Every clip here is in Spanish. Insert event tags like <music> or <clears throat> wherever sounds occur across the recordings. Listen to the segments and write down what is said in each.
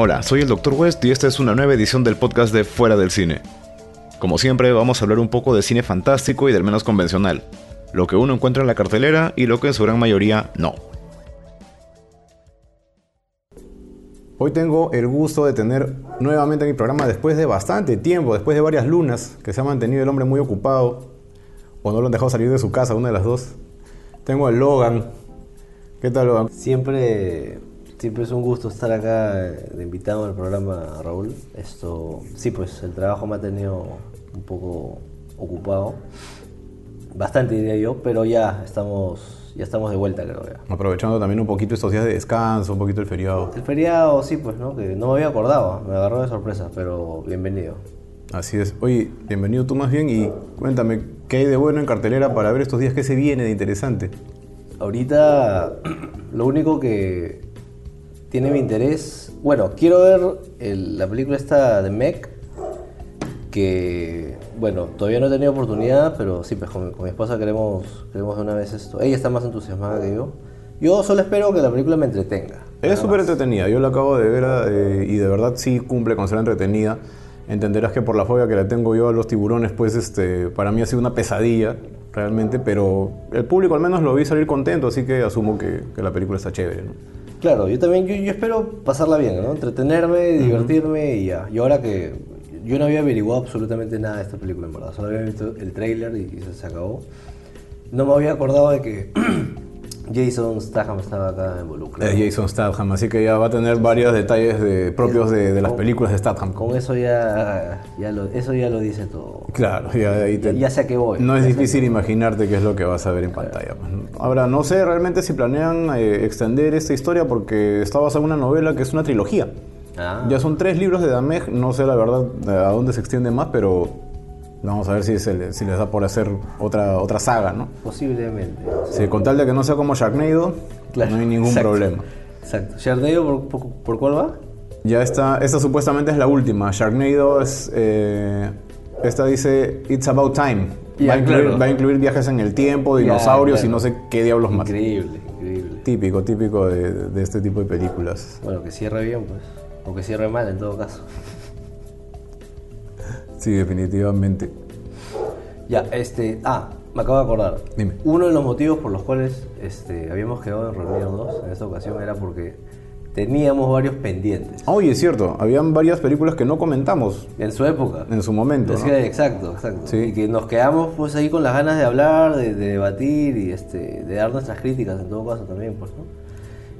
Hola, soy el Dr. West y esta es una nueva edición del podcast de Fuera del Cine. Como siempre, vamos a hablar un poco de cine fantástico y del menos convencional, lo que uno encuentra en la cartelera y lo que en su gran mayoría no. Hoy tengo el gusto de tener nuevamente mi programa después de bastante tiempo, después de varias lunas, que se ha mantenido el hombre muy ocupado, o no lo han dejado salir de su casa, una de las dos. Tengo a Logan. ¿Qué tal, Logan? Siempre, siempre es un gusto estar acá de invitado al programa, Raúl. Esto, sí, pues el trabajo me ha tenido un poco ocupado, bastante diría yo, pero ya estamos, ya estamos de vuelta, creo ya. Aprovechando también un poquito estos días de descanso, un poquito el feriado. El feriado, sí, pues, ¿no? Que no me había acordado, me agarró de sorpresa, pero bienvenido. Así es. Oye, bienvenido tú más bien y cuéntame, ¿qué hay de bueno en cartelera para ver estos días? ¿Qué se viene de interesante? Ahorita <clears throat> lo único que tiene mi interés, bueno, quiero ver el- la película esta de Meg, que, bueno, todavía no he tenido oportunidad, pero sí, pues con, mi- con mi esposa queremos, queremos de una vez esto. Ella está más entusiasmada que yo. Yo solo espero que la película me entretenga. Es súper entretenida, yo la acabo de ver eh, y de verdad sí cumple con ser entretenida. Entenderás que por la fobia que le tengo yo a los tiburones, pues este, para mí ha sido una pesadilla realmente, pero el público al menos lo vi salir contento, así que asumo que, que la película está chévere. ¿no? Claro, yo también, yo, yo espero pasarla bien, ¿no? Entretenerme, divertirme y ya. Y ahora que yo no había averiguado absolutamente nada de esta película, en verdad. Solo había visto el tráiler y, y se, se acabó. No me había acordado de que <clears throat> Jason Statham estaba acá involucrado. Es Jason Statham, así que ya va a tener varios detalles de- propios de, de las Con- películas de Statham. Con eso ya, ya lo, eso ya lo dice todo. Claro, ya, ahí te- Ya- ya sé a qué voy. No es difícil imaginarte qué es lo que vas a ver en pantalla. pues. Ahora, no sé realmente si planean eh, extender esta historia porque está basada en una novela que es una trilogía. Ah, Ya son tres libros de Dameg, no sé la verdad eh, a dónde se extiende más, pero vamos a ver si, se le- si les da por hacer otra, otra saga, ¿no? posiblemente. Sí, con tal de que no sea como Sharknado, Claro, no hay ningún exacto. problema. Exacto. ¿Sharknado por, por, por cuál va? Ya está, esta supuestamente es la última. Sharknado es. eh, esta dice It's About Time. Va, a incluir, claro. va a incluir viajes en el tiempo, dinosaurios y claro. no sé qué diablos más. Increíble, increíble. Típico, típico de, de este tipo de películas. Bueno, que cierre bien, pues. O que cierre mal, en todo caso. Sí, definitivamente. Ya, este. Ah, me acabo de acordar. Dime. Uno de los motivos por los cuales este, habíamos quedado en reunirnos en esta ocasión era porque teníamos varios pendientes. Oye, es cierto, habían varias películas que no comentamos En su época. en su momento. Es ¿no? que- exacto, exacto. Sí. Y que nos quedamos pues ahí con las ganas de hablar, de, de debatir y este, de dar nuestras críticas en todo caso también, pues, ¿no?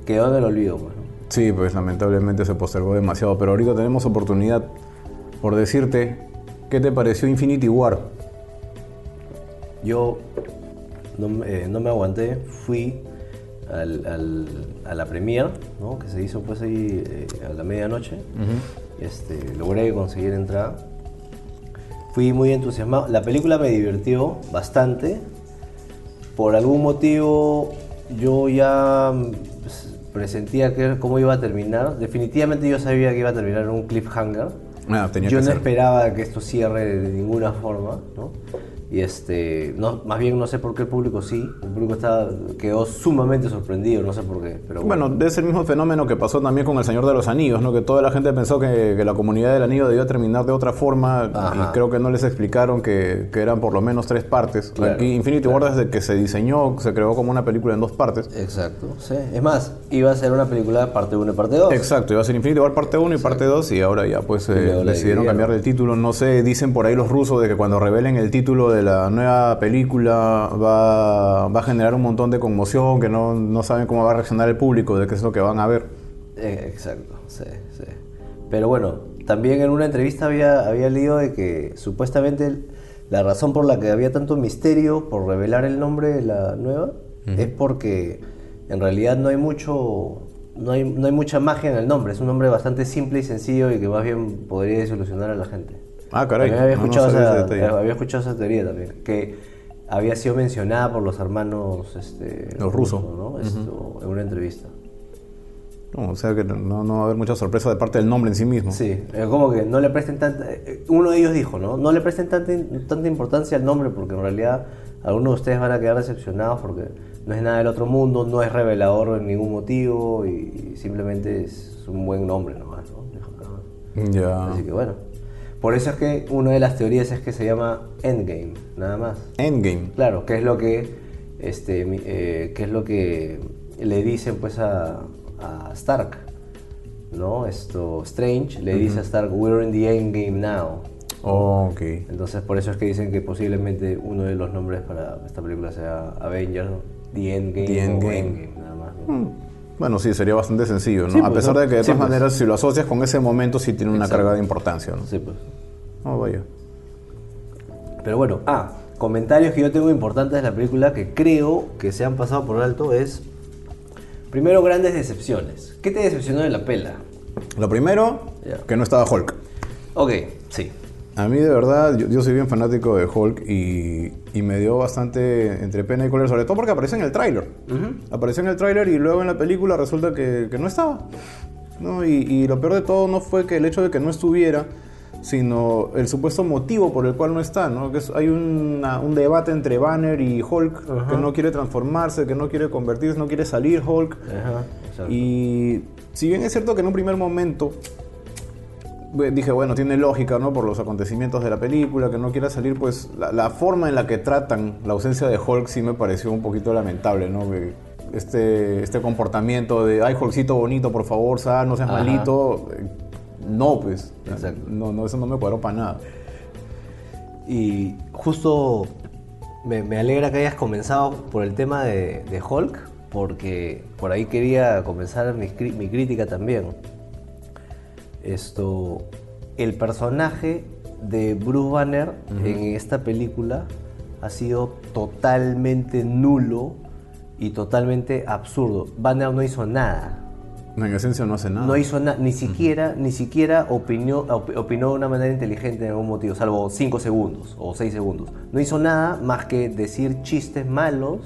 Quedó en el olvido, pues, ¿no? Sí, pues lamentablemente se postergó demasiado, pero ahorita tenemos oportunidad por decirte qué te pareció Infinity War. Yo no, me- eh, no me aguanté, fui al- al- a la premier, ¿no? que se hizo pues ahí eh, a la medianoche. este, logré conseguir entrada. Fui muy entusiasmado. La película me divirtió bastante. Por algún motivo yo ya mm, pues, presentía que, cómo iba a terminar. Definitivamente yo sabía que iba a terminar en un cliffhanger. Ah, tenía Yo que no ser. esperaba que esto cierre de ninguna forma, ¿no? Y este, no, más bien no sé por qué el público sí, el público estaba, quedó sumamente sorprendido, no sé por qué, pero bueno. Bueno, es el mismo fenómeno que pasó también con El Señor de los Anillos, ¿no? Que toda la gente pensó que, que la comunidad del anillo debía terminar de otra forma Ajá. y creo que no les explicaron que, que eran por lo menos tres partes. Claro, Aquí Infinity War desde que se diseñó, se creó como una película en dos partes. Exacto, sí. Es más, iba a ser una película parte 1 y parte 2. Exacto, iba a ser Infinity War parte 1 y parte 2 y ahora ya pues eh, decidieron cambiarle el título. No sé, dicen por ahí los rusos de que cuando revelen el título de la nueva película va, va a generar un montón de conmoción, que no, no saben cómo va a reaccionar el público, de qué es lo que van a ver. Eh, Exacto, sí, sí. Pero bueno, también en una entrevista había, había leído de que supuestamente la razón por la que había tanto misterio por revelar el nombre de la nueva es porque en realidad no hay mucho no hay, no hay mucha magia en el nombre, es un nombre bastante simple y sencillo y que más bien podría desilusionar a la gente. Ah, caray. Había no, no escuchado, sabía ese esa, había escuchado esa teoría también, que había sido mencionada por los hermanos este, Los rusos. ¿no? Esto, en una entrevista. No, o sea que no, no va a haber mucha sorpresa de parte del nombre en sí mismo. Sí, es como que no le presten tanta... eh, Uno de ellos dijo, ¿no? No le presten tanta, tanta importancia al nombre porque en realidad algunos de ustedes van a quedar decepcionados porque no es nada del otro mundo, no es revelador en ningún motivo y, simplemente es un buen nombre nomás, ¿no? Ya. Así que bueno. Por eso es que una de las teorías es que se llama Endgame, nada más. Endgame. Claro, que es lo que, este, eh, que es lo que le dicen pues a, a Stark, ¿no? Esto, Strange le dice a Stark, we're in the Endgame now. Oh, ok. Entonces por eso es que dicen que posiblemente uno de los nombres para esta película sea Avengers, ¿no? The Endgame, The o Endgame. Nada más. ¿no? Bueno, sí, sería bastante sencillo, ¿no? Sí, a pues, pesar ¿no? de que de Sí, todas pues. maneras, si lo asocias con ese momento, sí tiene una Exacto. carga de importancia, ¿no? Sí, pues. Oh, vaya. Pero bueno, ah, comentarios que yo tengo importantes de la película que creo que se han pasado por alto es, primero, grandes decepciones. ¿Qué te decepcionó de la pela? Lo primero, que no estaba Hulk. Ok, sí. A mí de verdad, yo, yo soy bien fanático de Hulk y, y me dio bastante entre pena y cólera, sobre todo porque apareció en el tráiler. Apareció en el tráiler y luego en la película resulta que, que no estaba. ¿no? Y, y lo peor de todo no fue que el hecho de que no estuviera, sino el supuesto motivo por el cual no está. ¿no? Que es- hay una- un debate entre Banner y Hulk, que no quiere transformarse, que no quiere convertirse, no quiere salir Hulk. Y si bien es cierto que en un primer momento dije, bueno, tiene lógica, ¿no? Por los acontecimientos de la película, que no quiera salir, pues la, la forma en la que tratan la ausencia de Hulk sí me pareció un poquito lamentable, ¿no? Que este, este comportamiento de, ay, Hulkcito bonito, por favor, sal, no seas Ajá. malito. eh, No, pues. Exacto. No, no, eso no me cuadró para nada. Y justo me, me alegra que hayas comenzado por el tema de, de Hulk, porque por ahí quería comenzar mi crítica también. Esto, el personaje de Bruce Banner en esta película ha sido totalmente nulo y totalmente absurdo. Banner no hizo nada. En esencia no hace nada. No hizo nada, ni siquiera, ni siquiera opinó, op- opinó de una manera inteligente en algún motivo, salvo 5 segundos o 6 segundos. No hizo nada más que decir chistes malos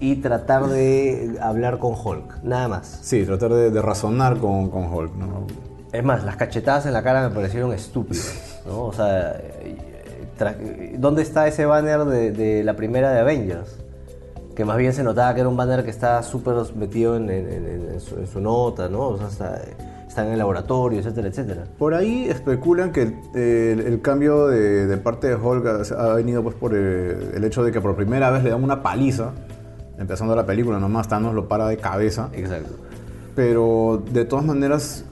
y tratar de hablar con Hulk, nada más. Sí, tratar de, de razonar con, con Hulk, ¿no? Es más, las cachetadas en la cara me parecieron estúpidas, ¿no? O sea, ¿dónde está ese banner de, de la primera de Avengers? Que más bien se notaba que era un banner que estaba súper metido en, en- en- su, en su nota, ¿no? O sea, está, está en el laboratorio, etcétera, etcétera. Por ahí especulan que eh, el, el cambio de, de parte de Hulk ha, venido pues por eh, el hecho de que por primera vez le dan una paliza, empezando la película, nomás Thanos lo para de cabeza, Exacto. pero de todas maneras,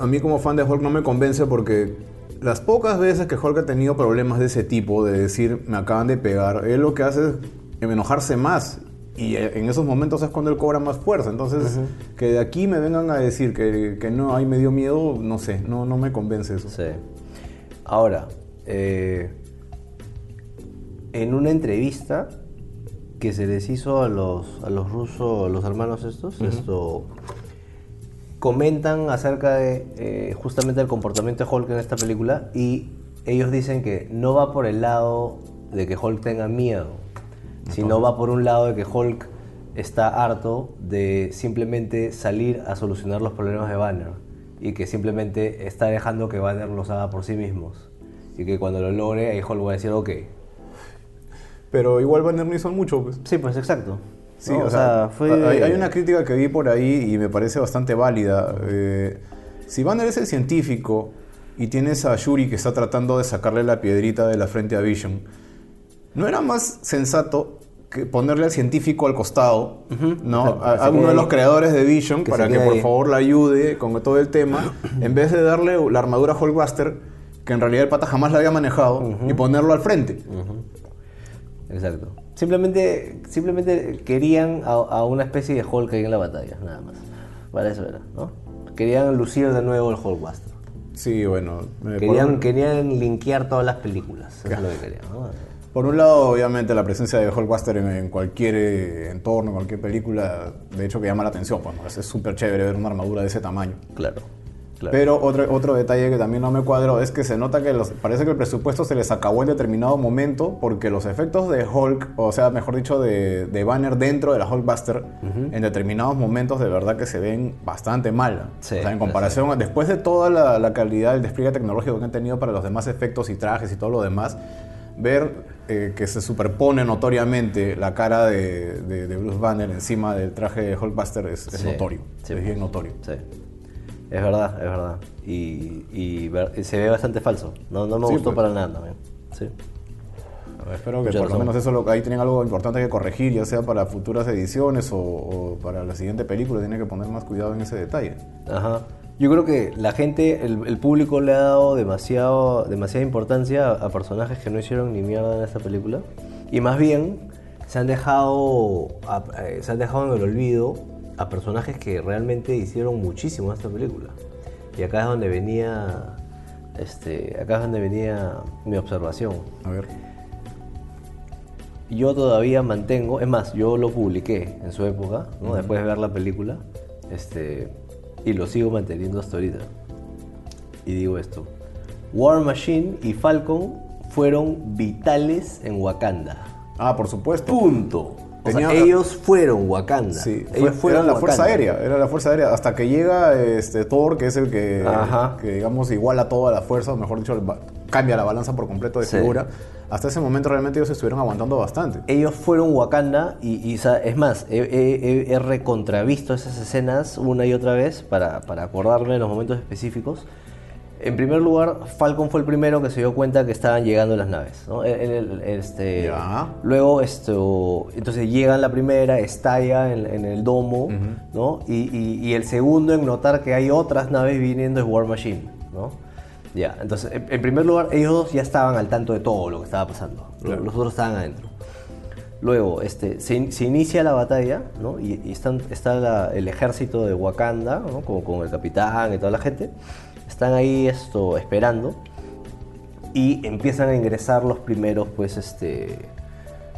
a mí como fan de Hulk no me convence porque las pocas veces que Hulk ha tenido problemas de ese tipo, de decir me acaban de pegar, él lo que hace es enojarse más. Y eh, en esos momentos es cuando él cobra más fuerza. Entonces, que de aquí me vengan a decir que, que no, ahí me dio miedo, no sé, no, no me convence eso. Sí. Ahora, eh, en una entrevista que se les hizo a los, a los rusos, a los hermanos estos, esto comentan acerca de eh, justamente el comportamiento de Hulk en esta película y ellos dicen que no va por el lado de que Hulk tenga miedo, sino va por un lado de que Hulk está harto de simplemente salir a solucionar los problemas de Banner y que simplemente está dejando que Banner los haga por sí mismos y que cuando lo logre ahí Hulk va a decir ok. Pero igual Banner no hizo mucho, pues. Sí, pues exacto. Sí, No, o, sea, fue... hay, hay una crítica que vi por ahí y me parece bastante válida. Eh, si Banner es el científico y tienes a Shuri que está tratando de sacarle la piedrita de la frente a Vision, ¿no era más sensato que ponerle al científico al costado, ¿no? A, uno de los creadores de Vision Que para que por ahí. favor la ayude con todo el tema, <clears throat> en vez de darle la armadura Hulkbuster, que en realidad el pata jamás la había manejado, y ponerlo al frente. Exacto. Simplemente, simplemente querían a, a una especie de Hulk ahí en la batalla, nada más. Para eso era, ¿no? Querían lucir de nuevo el Hulkbuster. Sí, bueno. eh, Querían, por- querían linkear todas las películas. Eso es lo que querían, ¿no? Por un lado, obviamente, la presencia de Hulkbuster en, en cualquier eh, entorno, en cualquier película, de hecho que llama la atención, pues, ¿no? es súper chévere ver una armadura de ese tamaño. Claro. Claro. Pero otro, otro detalle que también no me cuadro es que se nota que los, parece que el presupuesto se les acabó en determinado momento porque los efectos de Hulk, o sea, mejor dicho, de, de Banner dentro de la Hulkbuster, en determinados momentos de verdad que se ven bastante mal. Sí, o sea, en comparación, después de toda la, la calidad, el despliegue tecnológico que han tenido para los demás efectos y trajes y todo lo demás, ver eh, que se superpone notoriamente la cara de, de- de Bruce Banner encima del traje de Hulkbuster es, es Sí, notorio. sí. Es bien notorio. Sí. Es verdad, es verdad. Y, y y se ve bastante falso. No, no me Sí, gustó pues. para nada también. Sí. Espero que por lo menos eso lo, ahí tienen algo importante que corregir, ya sea para futuras ediciones o, o para la siguiente película. Tienen que poner más cuidado en ese detalle. Ajá. Yo creo que la gente, el, el público le ha dado demasiado, demasiada importancia a, a personajes que no hicieron ni mierda en esta película. Y más bien se han dejado, eh, se han dejado en el olvido a personajes que realmente hicieron muchísimo en esta película. Y acá es donde venía, este, acá es donde venía mi observación. A ver. Yo todavía mantengo, es más, yo lo publiqué en su época, ¿no? después de ver la película, este, y lo sigo manteniendo hasta ahorita. Y digo esto, War Machine y Falcon fueron vitales en Wakanda. Ah, por supuesto. Punto. O sea, Tenía- ellos fueron Wakanda. Sí, ellos fue, fueron era la fuerza Wakanda. aérea, era la fuerza aérea, hasta que llega este Thor, que es el que, que digamos iguala toda la fuerza, o mejor dicho, cambia la balanza por completo de Sí. figura. Hasta ese momento realmente ellos estuvieron aguantando bastante. Ellos fueron Wakanda y, y, es más, he, he- he- he recontravisto esas escenas una y otra vez para, para acordarme de los momentos específicos. En primer lugar, Falcon fue el primero que se dio cuenta que estaban llegando las naves. este, Ya. Luego, esto, entonces llegan la primera, estalla en, en el domo, ¿no? Y, y- y el segundo en notar que hay otras naves viniendo es War Machine, ¿no? Ya, entonces, en, en primer lugar, ellos dos ya estaban al tanto de todo lo que estaba pasando. Claro. Los otros estaban adentro. Luego, este, se, in- se inicia la batalla, ¿no? Y, y están, está la- el ejército de Wakanda, con el capitán y toda la gente. Están ahí esto, esperando. Y empiezan a ingresar los primeros, pues, este...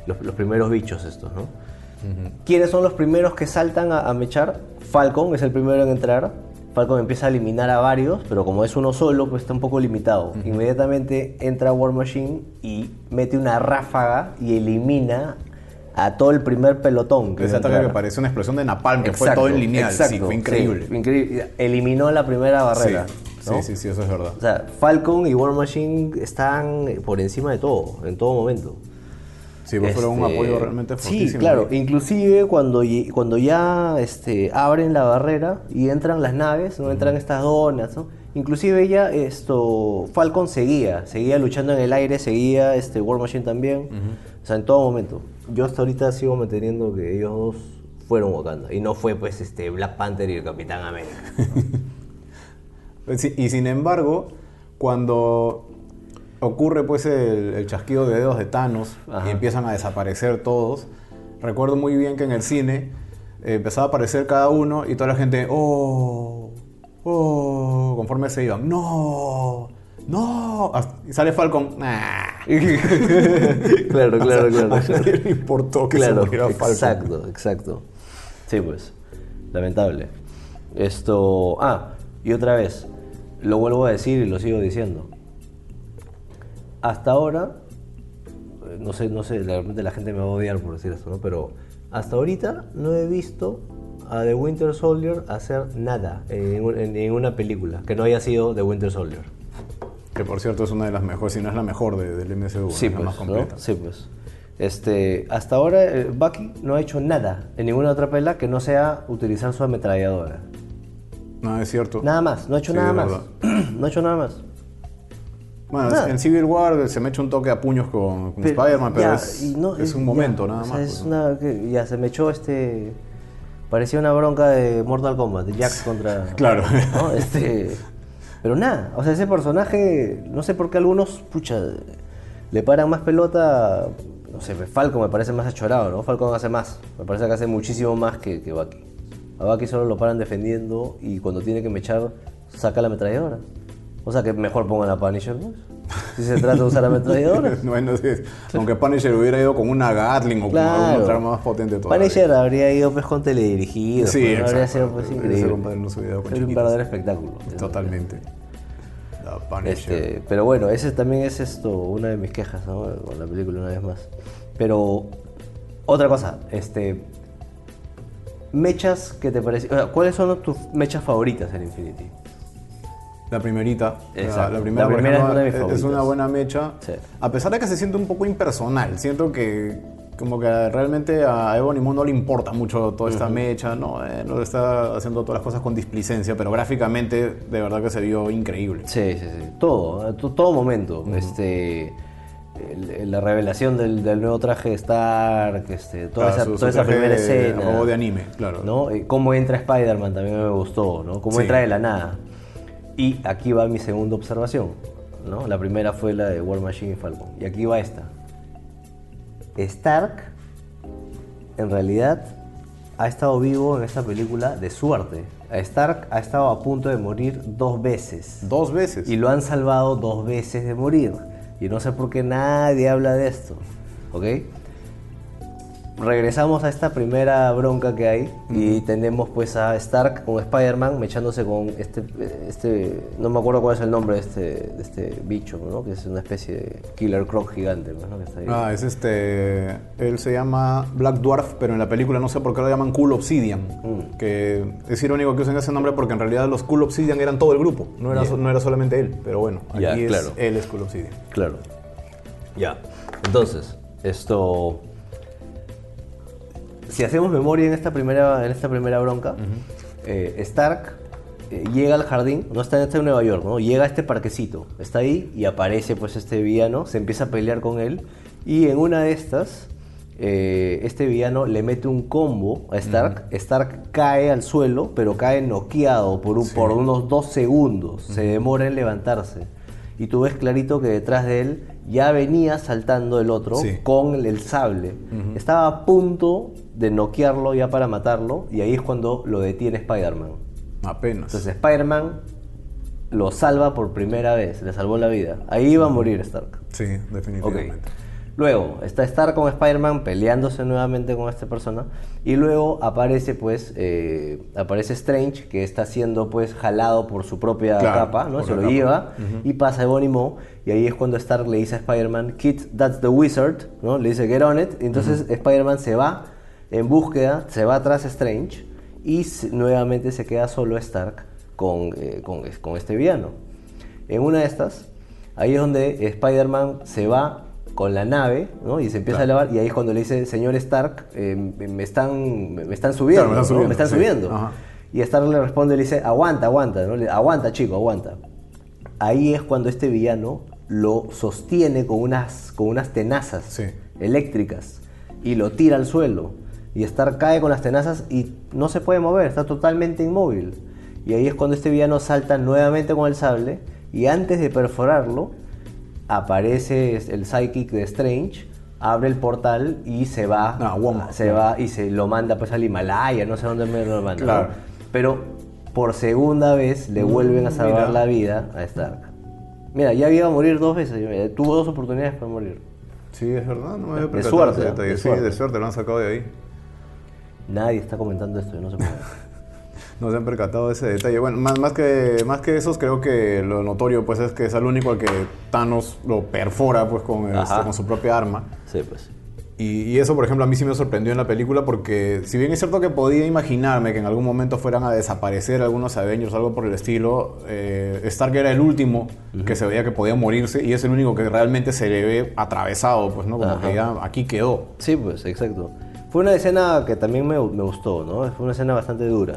Los, los primeros bichos estos, ¿no? ¿Quiénes son los primeros que saltan a, a mechar? Falcon es el primero en entrar. Falcon empieza a eliminar a varios, pero como es uno solo, pues está un poco limitado. Inmediatamente entra War Machine y mete una ráfaga y elimina a todo el primer pelotón. Que Ese ataque entrar. que pareció una explosión de napalm, que fue todo en lineal. sí, fue increíble. sí, increíble. Eliminó la primera barrera. Sí, ¿no? sí, sí, sí, eso es verdad. O sea, Falcon y War Machine están por encima de todo, en todo momento. Sí, pues fueron un Este, apoyo realmente Sí, fortísimo. claro. Inclusive cuando, cuando ya este, abren la barrera y entran las naves, no entran estas donas, ¿no? Inclusive ya esto Falcon seguía, seguía luchando en el aire, seguía este War Machine también. O sea, en todo momento. Yo hasta ahorita sigo manteniendo que ellos dos fueron Wakanda y no fue pues este Black Panther y el Capitán América. <laughs> Y sin embargo, cuando ocurre pues el, el chasquido de dedos de Thanos Ajá. y empiezan a desaparecer todos, recuerdo muy bien que en el cine eh, empezaba a aparecer cada uno y toda la gente, oh, oh, conforme se iban, no, no, y sale Falcon, nah. <laughs> claro, claro, <laughs> claro. A nadie le importó que claro, se muriera Falcon. exacto, exacto. Sí, pues, lamentable. Esto, ah, y otra vez, lo vuelvo a decir y lo sigo diciendo. Hasta ahora, no sé, no sé, de repente la gente me va a odiar por decir esto, ¿no? Pero hasta ahorita no he visto a The Winter Soldier hacer nada en, ninguna película que no haya sido The Winter Soldier. Que por cierto es una de las mejores, si no es la mejor de- del MCU, Sí, la pues, más ¿no? completa. Sí, pues. Este, hasta ahora eh, Bucky no ha hecho nada en ninguna otra pela que no sea utilizar su ametralladora. No, es cierto. Nada más, no ha hecho Sí, nada más. <clears throat> no ha hecho nada más. Bueno, Nada. en Civil War se me echa un toque a puños con, con Spider-Man, pero es, y no, es un ya, momento o nada sea, más. es pues, una, que ya se me echó este. Parecía una bronca de Mortal Kombat, de Jax contra. <laughs> Claro. ¿no? Este, pero nada, o sea, ese personaje, no sé por qué algunos, pucha, le paran más pelota. No sé, Falcon me parece más achorado, ¿no? Falcon hace más. Me parece que hace muchísimo más que, que Bucky. A Bucky solo lo paran defendiendo y cuando tiene que mechar, saca la ametralladora. O sea que mejor pongan a Punisher, ¿no? Si se trata de usar ametralladora. <laughs> no, no sé, aunque Punisher hubiera ido con una Gatling o con algún otra más potente todavía. Punisher habría ido pues con teledirigido. Sí, pues, ¿no? habría sido pues increíble. no se hubiera con un verdadero espectáculo. Totalmente. La Punisher. Este, pero bueno, ese también es esto, una de mis quejas ¿no? con la película una vez más. Pero otra cosa, este mechas que te parecen, ¿cuáles son tus mechas favoritas en Infinity? La primerita. Exacto. La, primera, La es una de mis es- es favoritas. una buena mecha. Sí. A pesar de que se siente un poco impersonal. Siento que como que realmente a Ebony Moon no le importa mucho toda esta mecha, ¿no? Eh, no está haciendo todas las cosas con displicencia, pero gráficamente de verdad que se vio increíble. Sí, sí, sí. Todo, eh, to- todo momento. Este. El- la revelación del, del nuevo traje de Stark, este, toda Claro, esa, su- su toda esa traje primera escena. modo de anime, claro. ¿no? Eh, Cómo entra Spider-Man también me gustó, ¿no? Cómo Sí. entra de la nada. Y aquí va mi segunda observación, ¿no? La primera fue la de War Machine y Falcon. Y aquí va esta. Stark, en realidad, ha estado vivo en esta película de suerte. Stark ha estado a punto de morir dos veces. Dos veces. Y lo han salvado dos veces de morir. Y no sé por qué nadie habla de esto. ¿Ok? Regresamos a esta primera bronca que hay y tenemos pues a Stark con Spider-Man mechándose con este, este, no me acuerdo cuál es el nombre de este, de este bicho, ¿no? Que es una especie de Killer Croc gigante, ¿no? Que está ahí. Ah, es este. Él se llama Black Dwarf, pero en la película no sé por qué lo llaman Cool Obsidian. Mm. Que es irónico que usen ese nombre porque en realidad los Cool Obsidian eran todo el grupo, no era, no era solamente él. Pero bueno, aquí es, claro. él es Cool Obsidian. Claro. Ya. Entonces, esto. Si hacemos memoria en esta primera, en esta primera bronca, eh, Stark eh, llega al jardín, no está, está en Nueva York, ¿no? Llega a este parquecito, está ahí y aparece pues este villano, se empieza a pelear con él y en una de estas, eh, este villano le mete un combo a Stark, Stark cae al suelo, pero cae noqueado por, un- por unos dos segundos, se demora en levantarse. Y tú ves clarito que detrás de él ya venía saltando el otro Sí. con el, el sable. Estaba a punto de noquearlo ya para matarlo y ahí es cuando lo detiene Spider-Man. Apenas. Entonces Spider-Man lo salva por primera vez, le salvó la vida. Ahí iba a morir Stark. sí, definitivamente. Luego está Stark con Spider-Man peleándose nuevamente con esta persona y luego aparece pues eh, aparece Strange que está siendo pues jalado por su propia Claro, capa, ¿no? Se lo capa. lleva y pasa Ebony Maw y ahí es cuando Stark le dice a Spider-Man, Kid, that's the wizard, ¿no? Le dice get on it y entonces Spider-Man se va en búsqueda, se va atrás Strange y nuevamente se queda solo Stark con, eh, con, con este villano. En una de estas, ahí es donde Spider-Man se va con la nave, ¿no? Y se empieza a elevar, y ahí es cuando le dice, señor Stark, eh, me, están, me están subiendo, Claro, me están ¿no? subiendo, Me están sí. subiendo. Y Stark le responde y le dice, aguanta, aguanta, ¿no? Le- aguanta, chico, aguanta. Ahí es cuando este villano lo sostiene con unas, con unas tenazas Sí. eléctricas y lo tira al suelo. Y Stark cae con las tenazas y no se puede mover, está totalmente inmóvil. Y ahí es cuando este villano salta nuevamente con el sable y antes de perforarlo aparece el psychic de Strange, abre el portal y se va, Ah, Wong. se va y se lo manda pues al Himalaya, no sé dónde me lo manda. ¿no? Claro. Pero por segunda vez le vuelven a salvar mira. la vida a Stark. Mira, ya iba a morir dos veces, tuvo dos oportunidades para morir. Sí, es verdad, no me había De suerte, de Sí, suerte. de suerte lo han sacado de ahí. Nadie está comentando esto, yo no sé por. <laughs> No se han percatado de ese detalle. Bueno, más, más, que, más que esos, creo que lo notorio pues es que es el único al que Thanos lo perfora pues con, este, con su propia arma. Sí, pues. Y, y eso, por ejemplo, a mí sí me sorprendió en la película porque si bien es cierto que podía imaginarme que en algún momento fueran a desaparecer algunos Avengers o algo por el estilo, eh, Stark era el último que se veía que podía morirse y es el único que realmente se le ve atravesado, pues, ¿no? Como Ajá. que ya aquí quedó. Sí, pues, exacto. Fue una escena que también me, me gustó, ¿no? Fue una escena bastante dura,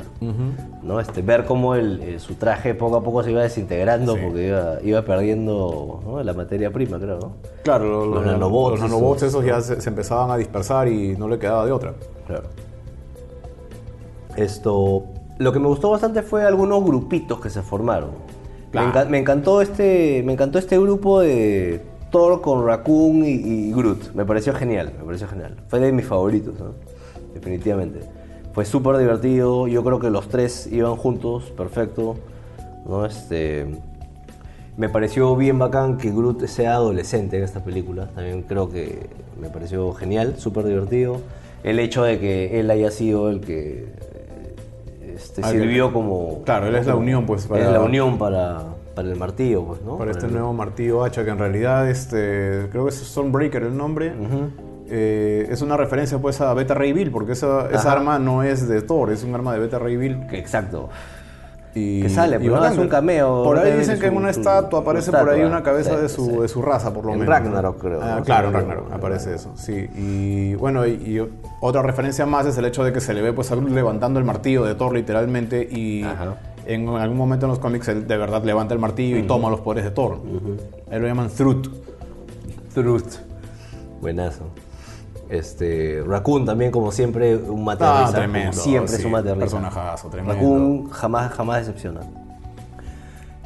¿no? Este, ver cómo el, el- su traje poco a poco se iba desintegrando Sí. porque iba, iba perdiendo ¿no? la materia prima, creo, ¿no? Claro, lo- Los lo- nanobots los nanobots esos. esos ya se, se empezaban a dispersar y no le quedaba de otra. Claro. Esto, lo que me gustó bastante fue algunos grupitos que se formaron. Claro. Me, enca- me encantó este, me encantó este grupo de Thor con Raccoon y, y Groot. Me pareció genial, me pareció genial. Fue de mis favoritos, ¿no? definitivamente. Fue súper divertido. Yo creo que los tres iban juntos, perfecto. ¿no? Este, me pareció bien bacán que Groot sea adolescente en esta película. También creo que me pareció genial, súper divertido. El hecho de que él haya sido el que este, que- sirvió como... Claro, él es la unión, pues, para- es la unión para, para el martillo, pues, ¿no? Para este el- nuevo martillo hacha que en realidad este, creo que es Stormbreaker el nombre. Eh, es una referencia pues a Beta Ray Bill porque esa, esa arma no es de Thor, es un arma de Beta Ray Bill. Exacto. Y, Que sale, y pues, ¿no? Es un cameo, Por ahí dicen que en una estatua aparece por ahí una cabeza de, su, de su raza, por lo En menos. Ragnarok, creo, Ah, ¿no? claro, en Ragnarok aparece eso, sí. Y bueno, y, y otra referencia más es el hecho de que se le ve pues a Groot levantando el martillo de Thor literalmente y Ajá. En algún momento en los cómics él de verdad levanta el martillo y toma los poderes de Thor. Ahí lo llaman Thrut. Truth. Buenazo. Este, Raccoon también, como siempre, un mate Ah, tremendo. siempre sí, es un mate. Personajazo, tremendo. Raccoon jamás, jamás decepciona.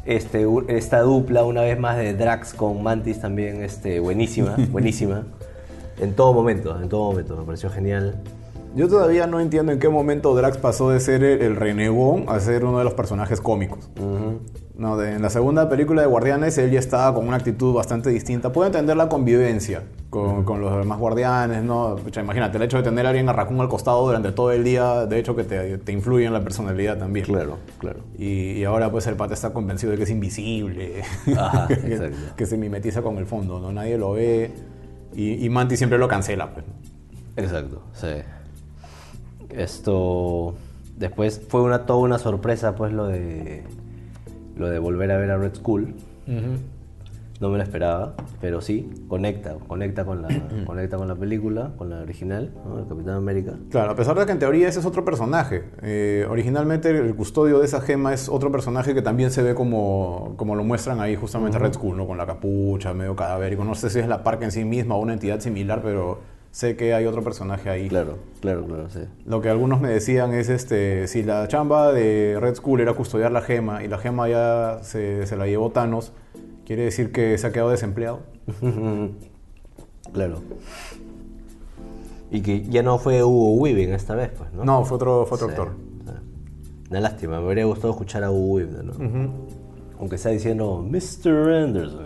Este, esta dupla, una vez más, de Drax con Mantis también, este, buenísima, <laughs> buenísima. En todo momento, en todo momento, me pareció genial. Yo todavía no entiendo en qué momento Drax pasó de ser el, el renegón a ser uno de los personajes cómicos. No, de- en la segunda película de Guardianes él ya estaba con una actitud bastante distinta. Puedo entender la convivencia con, con los demás guardianes, ¿no? Pucha, imagínate, el hecho de tener a alguien a Raccoon al costado durante todo el día, de hecho que te, te influye en la personalidad también. Claro, claro. Y, y ahora pues el pata está convencido de que es invisible, Ajá, <laughs> que, exacto. que se mimetiza con el fondo, ¿no? Nadie lo ve y, y Mantis siempre lo cancela, pues. Exacto, sí. Esto. Después fue una, toda una sorpresa, pues, lo de. Lo de volver a ver a Red Skull. No me lo esperaba, pero sí, conecta, conecta con la, <clears throat> conecta con la película, con la original, ¿no? El Capitán América. Claro, a pesar de que en teoría ese es otro personaje. Eh, originalmente el custodio de esa gema es otro personaje que también se ve como, como lo muestran ahí justamente Red Skull, ¿no? Con la capucha, medio cadavérico. No sé si es la parca en sí misma o una entidad similar, pero sé que hay otro personaje ahí. Claro, claro, claro, sí. Lo que algunos me decían es este, si la chamba de Red Skull era custodiar la gema y la gema ya se, se la llevó Thanos, quiere decir que se ha quedado desempleado. <laughs> claro. Y que ya no fue Hugo Weaving esta vez, pues, ¿no? No, fue otro, fue otro Sí, actor. sí. Una lástima, me habría gustado escuchar a Hugo Weaving, ¿no? Aunque está diciendo Mr. Anderson.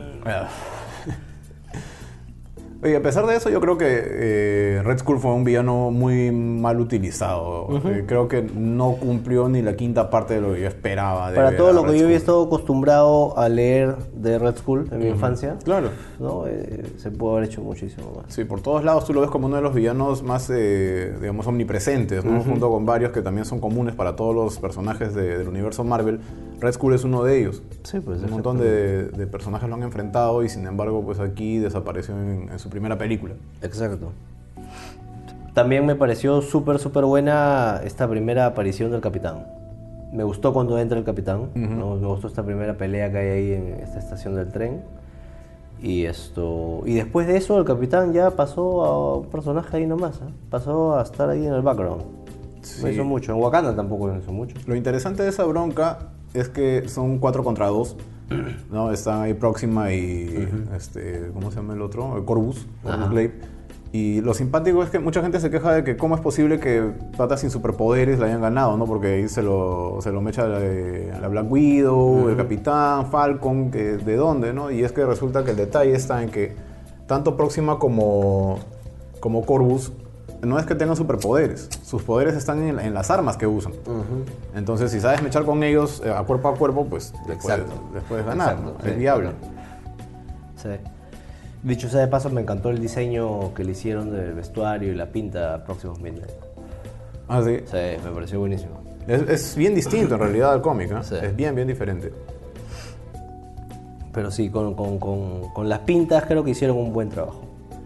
Oye, a pesar de eso, yo creo que eh, Red Skull fue un villano muy mal utilizado. Eh, creo que no cumplió ni la quinta parte de lo que yo esperaba. de Para todo lo Red que yo había estado acostumbrado a leer de Red Skull en mi infancia, Claro. ¿no? Eh, se pudo haber hecho muchísimo más. Sí, por todos lados tú lo ves como uno de los villanos más, eh, digamos, omnipresentes, ¿no? Junto con varios que también son comunes para todos los personajes de- del universo Marvel. Red Skull es uno de ellos. Sí, pues, Un montón de, de personajes lo han enfrentado y sin embargo, pues aquí desapareció en, en su primera película. Exacto. También me pareció súper, súper buena esta primera aparición del capitán. Me gustó cuando entra el capitán. ¿no? Me gustó esta primera pelea que hay ahí en esta estación del tren. Y esto y después de eso el capitán ya pasó a un personaje ahí nomás. ¿eh? Pasó a estar ahí en el background. No hizo mucho. En Wakanda tampoco hizo mucho. Lo interesante de esa bronca es que son 4 contra 2. <clears throat> ¿no? Están ahí Próxima y. este, ¿Cómo se llama el otro? El. Corvus Glaive. Y lo simpático es que mucha gente se queja de que cómo es posible que patas sin superpoderes la hayan ganado, ¿no? Porque ahí se lo, se lo mecha la, la Black Widow, el Capitán, Falcon, que, ¿de dónde, no? Y es que resulta que el detalle está en que tanto Próxima como, como Corvus no es que tengan superpoderes, sus poderes están en, en las armas que usan. Entonces, si sabes mechar con ellos eh, a cuerpo a cuerpo, pues les puedes, Exacto. les puedes ganar, Exacto, ¿no? es sí, viable. Sí. Dicho sea de paso, me encantó el diseño que le hicieron del vestuario y la pinta a Próximos Midnight. Ah, sí. Sí, me pareció buenísimo. Es, es bien distinto en realidad al cómic, ¿eh? Sí. Es bien, bien diferente. Pero sí, con, con- con- con las pintas creo que hicieron un buen trabajo.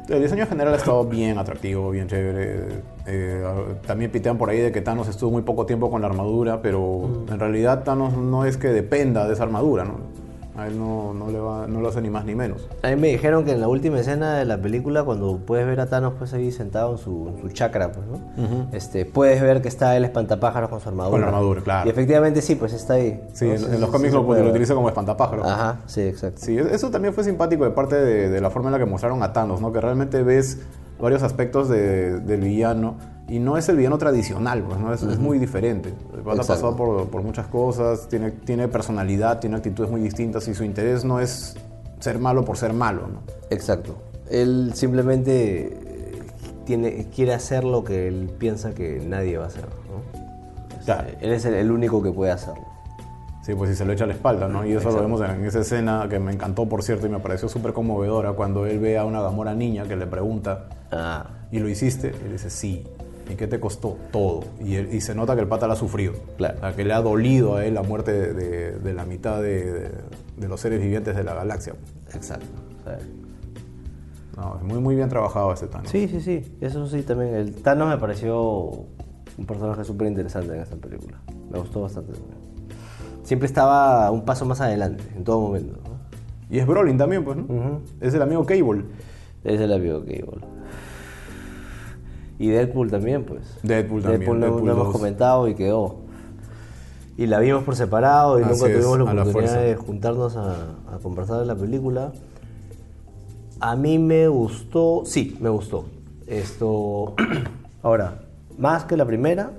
El diseño en general ha estado bien atractivo, bien chévere. Eh, también pitean por ahí de que Thanos estuvo muy poco tiempo con la armadura, pero en realidad Thanos no es que dependa de esa armadura, ¿no? A él no, no le va, no lo hace ni más ni menos. A mí me dijeron que en la última escena de la película, cuando puedes ver a Thanos pues ahí sentado en su, en su chakra, pues, ¿no? este, puedes ver que está el espantapájaros con su armadura. Con la armadura, claro. Y efectivamente sí, pues está ahí. Sí, en, en los cómics sí lo, lo utiliza como espantapájaros. Ajá, sí, exacto. Sí, eso también fue simpático de parte de, de la forma en la que mostraron a Thanos, ¿no? Que realmente ves varios aspectos de- del villano y no es el villano tradicional, pues, ¿no? Es, es muy diferente. El pata ha pasado por, por muchas cosas, tiene, tiene personalidad, tiene actitudes muy distintas y su interés no es ser malo por ser malo, ¿no? Exacto. Él simplemente eh, tiene, quiere hacer lo que él piensa que nadie va a hacer. Él es el, el único que puede hacerlo. Sí, pues si se lo echa a la espalda, ¿no? Y eso lo vemos en, en esa escena que me encantó, por cierto, y me pareció súper conmovedora cuando él ve a una Gamora niña que le pregunta, Ah, ¿y lo hiciste? Y él dice, sí. ¿Y qué te costó? Todo. Y, él- y se nota que el pata la ha sufrido. Claro. O sea, que le ha dolido a él la muerte de, de- de la mitad de, los seres vivientes de la galaxia. Exacto. No, muy, muy bien trabajado ese Thanos. Sí, sí, sí. Eso sí, también. El Thanos me pareció un personaje súper interesante en esta película. Me gustó bastante. Siempre estaba un paso más adelante, en todo momento. ¿no? Y es Brolin también, pues, ¿no? Es el amigo Cable. Es el amigo Cable. Y Deadpool también, pues. Deadpool también, Deadpool Deadpool no hemos 2. comentado y quedó. Y la vimos por separado y Así nunca tuvimos la oportunidad de juntarnos a, a conversar de la película. A mí me gustó, sí, me gustó. Esto, <clears throat> ahora, más que la primera,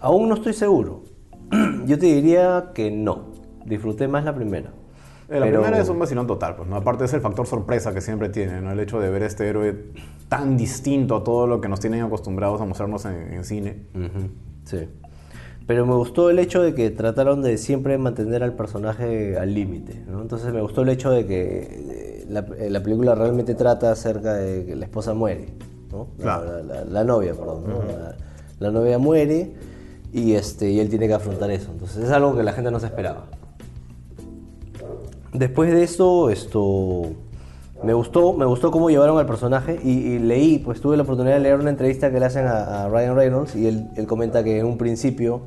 aún no estoy seguro. <clears throat> Yo te diría que no. Disfruté más la primera. Eh, La Pero- primera es un vacilón total, pues, ¿no? Aparte es el factor sorpresa que siempre tiene, ¿no? El hecho de ver este héroe tan distinto a todo lo que nos tienen acostumbrados a mostrarnos en, en cine. Ujú, Sí. Pero me gustó el hecho de que trataron de siempre mantener al personaje al límite, ¿no? Entonces me gustó el hecho de que eh, la, eh, la película realmente trata acerca de que la esposa muere, ¿no? La- Claro. La, la- la novia, perdón, ¿no? la, la novia muere y, este, y él tiene que afrontar eso. Entonces es algo que la gente no se esperaba. Después de eso, esto me gustó, me gustó cómo llevaron al personaje y, y leí, pues tuve la oportunidad de leer una entrevista que le hacen a, a Ryan Reynolds y él, él comenta que en un principio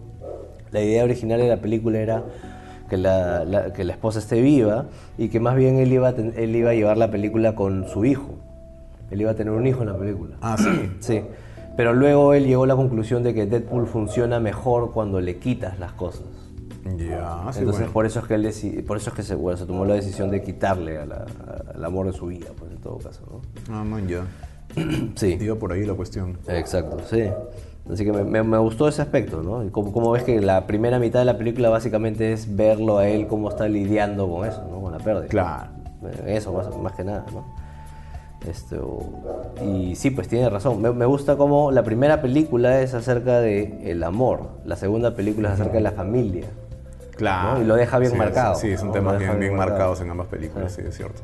la idea original de la película era que la, la- que la esposa esté viva y que más bien él iba, a ten- él iba a llevar la película con su hijo. Él iba a tener un hijo en la película. Ah, sí. <clears throat> Sí, pero luego él llegó a la conclusión de que Deadpool funciona mejor cuando le quitas las cosas. Ya, sí, Entonces bueno. por eso es que él deci- por eso es que se, bueno, se tomó la decisión de quitarle a la- a- al amor de su vida, pues en todo caso, ¿no? Ah, man, ya. <clears throat> Sí. Iba por ahí la cuestión. Exacto, sí. Así que me, me- me gustó ese aspecto, ¿no? Y como, como ves que la primera mitad de la película básicamente es verlo a él cómo está lidiando con eso, ¿no? Con la pérdida. Claro. Eh, Eso, más, más que nada, ¿no? Esto, y sí, pues tiene razón. Me, me gusta cómo la primera película es acerca de el amor, la segunda película es acerca de la familia. Claro. ¿no? Y lo deja bien Sí, marcado, Sí, son ¿no? temas bien, bien bien marcado. marcados en ambas películas, sí, es cierto.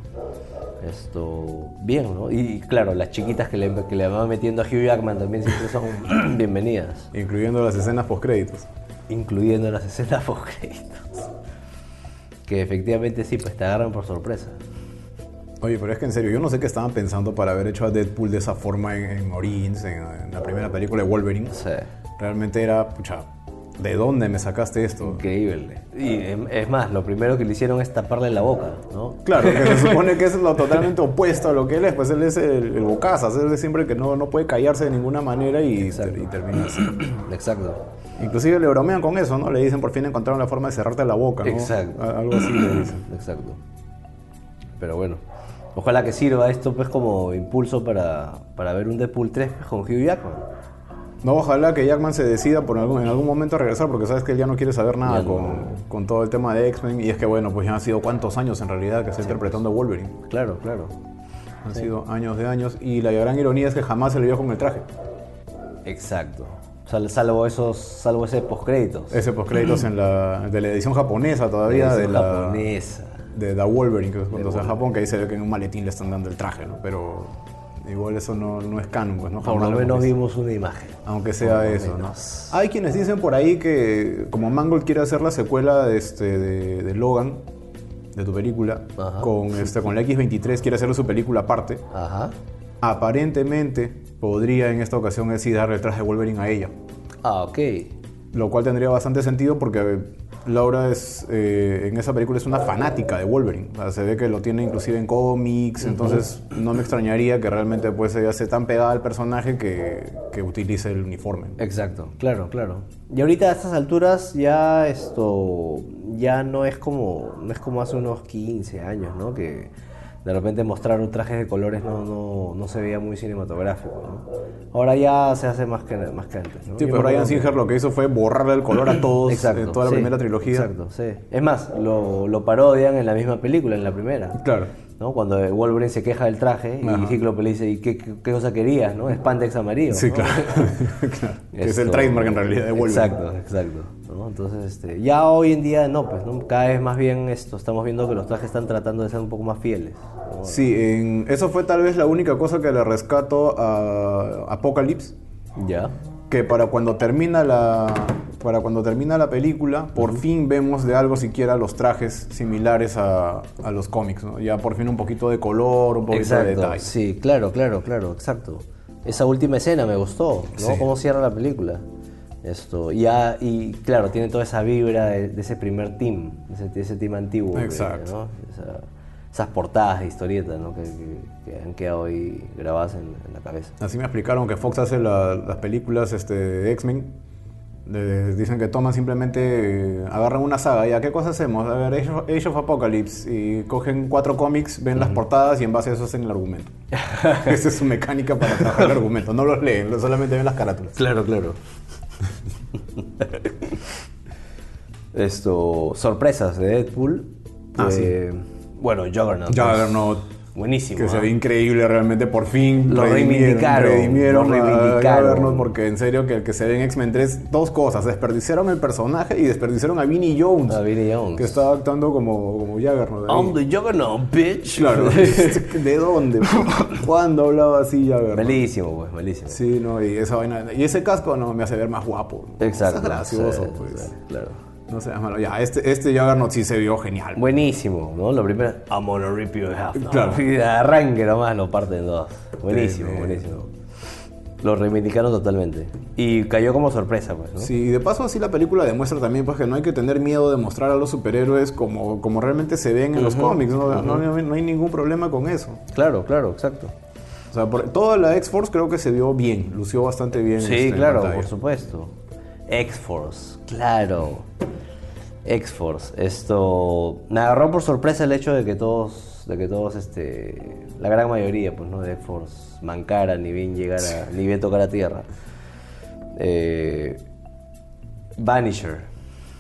Esto, bien, ¿no? Y claro, las chiquitas que le, que le van metiendo a Hugh Jackman también siempre son <clears throat> bienvenidas, Incluyendo las escenas post-créditos. incluyendo las escenas <laughs> post créditos. Que efectivamente sí, pues te agarran por sorpresa. Oye, pero es que en serio, yo no sé qué estaban pensando para haber hecho a Deadpool de esa forma en, en Origins, en, en la primera película de Wolverine. Sea, Realmente era, pucha, ¿de dónde me sacaste esto? increíble. Y em, es más, lo primero que le hicieron es taparle la boca, ¿no? Claro, que se <laughs> supone que es lo totalmente opuesto a lo que él es, pues él es el, el bocazas, él es siempre que no, no puede callarse de ninguna manera y, termina así. <clears throat> Exacto. Inclusive le bromean con eso, ¿no? Le dicen por fin encontraron la forma de cerrarte la boca, ¿no? Exacto. Algo así le dicen. <clears throat> Exacto. Pero bueno, ojalá que sirva esto pues como impulso para, para ver un Deadpool 3 pues, con Hugh Jackman. No, ojalá que Jackman se decida por algún, en algún momento a regresar, porque sabes que él ya no quiere saber nada no. con, con todo el tema de X-Men. Y es que, bueno, pues ya han sido cuántos años en realidad que está interpretando a Wolverine. Claro, claro. Han sido años de años. Y la gran ironía es que jamás se le vio con el traje. Exacto. Sal- salvo esos, salvo ese postcréditos. Ese postcréditos en la, de la edición japonesa todavía, de Edición la, japonesa. de The Wolverine, que es cuando a Japón, que ahí se ve que en un maletín le están dando el traje, ¿no? Pero igual eso no, no es canon, pues, ¿no? Por lo menos vimos una imagen. Aunque sea eso, ¿no? Hay quienes dicen por ahí que como Mangold quiere hacer la secuela de, este, de, de Logan, de tu película, Ajá. con, este, con la X-23, quiere hacer su película aparte, Ajá. aparentemente podría en esta ocasión él sí darle el traje de Wolverine a ella. Ah, ok. Lo cual tendría bastante sentido porque Laura es, eh, en esa película es una fanática de Wolverine. O sea, se ve que lo tiene inclusive en cómics, entonces no me extrañaría que realmente pues ella esté tan pegada al personaje que, que utilice el uniforme. Exacto, claro, claro. Y ahorita a estas alturas ya esto ya no es como no es como hace unos 15 años, ¿no? Que de repente mostrar un traje de colores no, no, no se veía muy cinematográfico, ¿no? Ahora ya se hace más que, más que antes, ¿no? Sí, pero Brian Singer lo que hizo fue borrarle el color a <clears throat> todos Exacto, en toda la sí, primera trilogía. Exacto, sí. Es más, lo, lo parodian en la misma película, en la primera. Claro. ¿No? Cuando Wolverine se queja del traje y. Cíclope le dice, ¿y qué, qué- qué cosa querías? ¿no? Spandex amarillo. Sí, ¿no? claro. <laughs> Claro. Que es el trademark en realidad de Wolverine. Exacto, exacto. ¿no? Entonces, este, ya hoy en día no, pues, ¿no? Cada vez más bien esto, estamos viendo que los trajes están tratando de ser un poco más fieles. ¿no? Sí, en- eso fue tal vez la única cosa que le rescato a Apocalypse, Ya. que para cuando termina la para cuando termina la película, por fin vemos de algo siquiera los trajes similares a, a los cómics, ¿no? Ya por fin un poquito de color, un poquito de Exacto. detalle. Sí, claro, claro, claro, exacto. Esa última escena me gustó, ¿no? Sí. Cómo cierra la película. Esto, ya, y claro, tiene toda esa vibra de, de ese primer team, de ese, de ese team antiguo. Exacto. ¿no? Esa- esas portadas de historietas, ¿no? Que, que- que han quedado ahí grabadas en, en la cabeza. Así me explicaron que Fox hace la- las películas este, de X-Men. Dicen que toman simplemente, eh, agarran una saga, ¿ya qué cosa hacemos? A ver, Age of, Age of Apocalypse, y cogen cuatro cómics, ven las portadas y en base a eso hacen el argumento. <laughs> Esa es su mecánica para trabajar el argumento. No los leen, solamente ven las carátulas. Claro, claro. Esto, sorpresas de Deadpool. Ah, eh, Bueno, Juggernaut. pues, Juggernaut, Buenísimo. que ¿ah? se ve increíble realmente, por fin Lo reivindicaron, redimieron lo a reivindicaron. Porque en serio que el que se ve en X-Men 3, dos cosas, desperdiciaron el personaje y desperdiciaron a Vinnie Jones, A Vinnie Jones. que estaba actuando como, como Juggernaut. I'm the Juggernaut, bitch. Claro, <laughs> ¿de dónde? ¿Cuándo hablaba así Juggernaut? malísimo, pues, malísimo. Sí, no, y esa vaina, y ese casco no me hace ver más guapo. Exacto. Es gracioso, sí, pues. Claro. No seas malo. Ya, este, este Juggernaut sí se vio genial. Buenísimo, ¿no? Lo primero, you in half. ¿no? Claro. Y de arranque nomás lo parten en dos. Buenísimo, Tremendo. buenísimo. Lo reivindicaron totalmente. Y cayó como sorpresa, pues, ¿no? Sí, de paso así la película demuestra también pues que no hay que tener miedo de mostrar a los superhéroes como, como realmente se ven en los cómics, ¿no? No, no- no hay ningún problema con eso. Claro, claro, exacto. O sea, por- toda la X-Force creo que se vio bien, lució bastante bien. Sí, este, claro, por supuesto. X-Force, claro. X-Force. Esto. Me agarró por sorpresa el hecho de que todos. De que todos, este. La gran mayoría, pues, ¿no? De X-Force mancara, ni bien llegara. Ni bien tocar a tierra. Eh, Vanisher.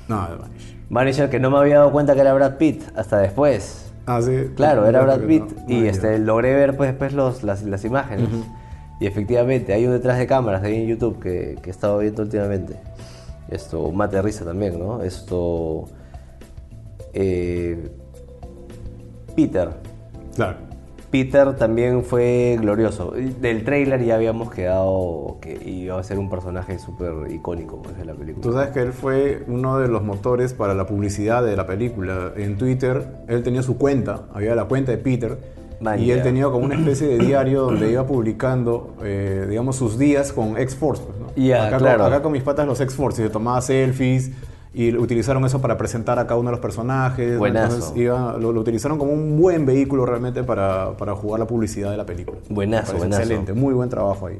No, de Vanish. Vanisher que no me había dado cuenta que era Brad Pitt hasta después. Ah, sí. Claro, era Brad Pitt. no, y este, logré ver pues, después los, las, las imágenes. Y efectivamente, hay un detrás de cámaras ahí en YouTube que, que he estado viendo últimamente. Esto, mate de risa también, ¿no? Esto. eh, Peter. Claro. Peter también fue glorioso. Del trailer ya habíamos quedado que iba a ser un personaje súper icónico pues, de la película. Tú sabes que él fue uno de los motores para la publicidad de la película. En Twitter, él tenía su cuenta, había la cuenta de Peter. Y él tenía como una especie de diario donde <coughs> iba publicando, eh, digamos, sus días con X-Force. pues, ¿no? Ya, acá, claro. con, acá con mis patas los X-Force, y se tomaba selfies y utilizaron eso para presentar a cada uno de los personajes. ¿no? Buenazo. Entonces, iba- lo, lo utilizaron como un buen vehículo realmente para, para jugar la publicidad de la película. Buenazo, buenazo. Excelente, muy buen trabajo ahí.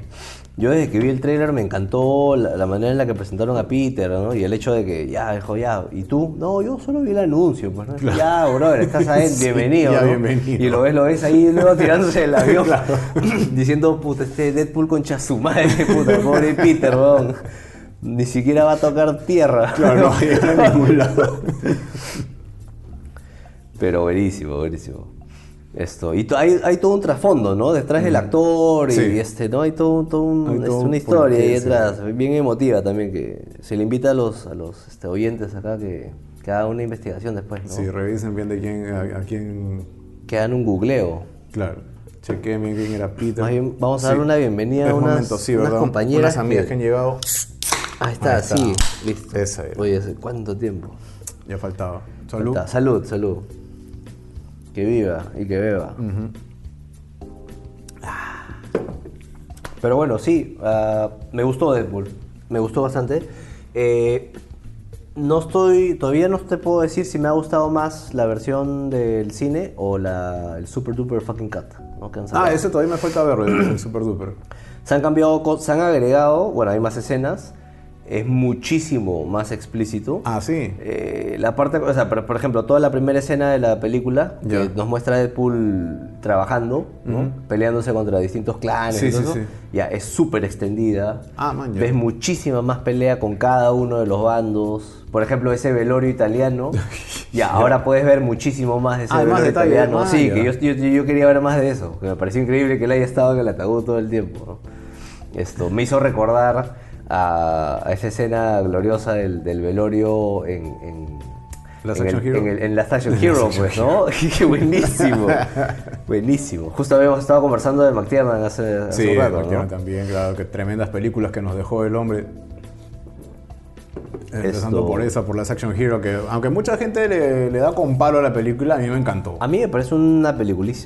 Yo desde que vi el tráiler me encantó la, la manera en la que presentaron a Peter, ¿no? Y el hecho de que, ya, dijo, ya, ¿y tú? No, yo solo vi el anuncio, pues, ¿no? Ya, brother, estás <laughs> ahí, Sí, bienvenido, ya, ¿no? bienvenido. Y lo ves, lo ves ahí luego tirándose del <laughs> avión, <laughs> diciendo, puta, este Deadpool con chasumadre, puta, pobre Peter, weón. Ni siquiera va a tocar tierra. <laughs> Claro, no llega a ningún lado. <laughs> Pero buenísimo, buenísimo. Esto. Y hay, hay todo un trasfondo, ¿no? Detrás del actor Sí. y este, ¿no? Hay todo, todo un- Hay es todo un una historia ahí sí. detrás, bien emotiva también, que se le invita a los, a los este, oyentes acá que, que hagan una investigación después, ¿no? Sí, revisen bien de quién, a, a quién, Que hagan un googleo. claro, chequeen bien quién era Peter. Más bien, vamos a Sí. dar una bienvenida a unas, momento, unas compañeras. Unas amigas que- que han llegado, Ahí está, Ahí está. sí, listo. Esa era. Oye, ¿hace cuánto tiempo? ya faltaba. Salud. Salud, salud. Que viva y que beba. Ah. Pero bueno, sí, ah, me gustó Deadpool. Me gustó bastante. Eh, no estoy, todavía no te puedo decir si me ha gustado más la versión del cine o la, el Super Duper Fucking Cut. ¿no? que han sacado. Ah, ese todavía me falta verlo, el el Super Duper. Se han cambiado, co- se han agregado, bueno, hay más escenas. Es muchísimo más explícito. Ah, sí. Eh, la parte, o sea, por, por ejemplo, toda la primera escena de la película que nos muestra a Deadpool trabajando, ¿no? peleándose contra distintos clanes, Sí, y todo sí, eso, sí. ya es súper extendida. Ah, man. Ves muchísima más pelea con cada uno de los bandos. Por ejemplo, ese velorio italiano. <laughs> ya, ahora puedes ver muchísimo más de ese Ah, velorio detalle, italiano. sí, que yo, yo, yo quería ver más de eso. Que me pareció increíble que él haya estado en el ataúd todo el tiempo. ¿no? Esto me hizo recordar a, a esa escena gloriosa del, del velorio en, en- Last en, el, Hero. en, el- en Last Action <laughs> Hero, pues, ¿no? <laughs> Buenísimo. buenísimo. Justo habíamos estado conversando de McTiernan hace, hace Sí, un rato, McTiernan ¿no? también, claro, que tremendas películas que nos dejó el hombre. Empezando Esto- por esa, por las Action Hero, que aunque mucha gente le, le da con palo a la película, a mí me encantó. A mí me parece una,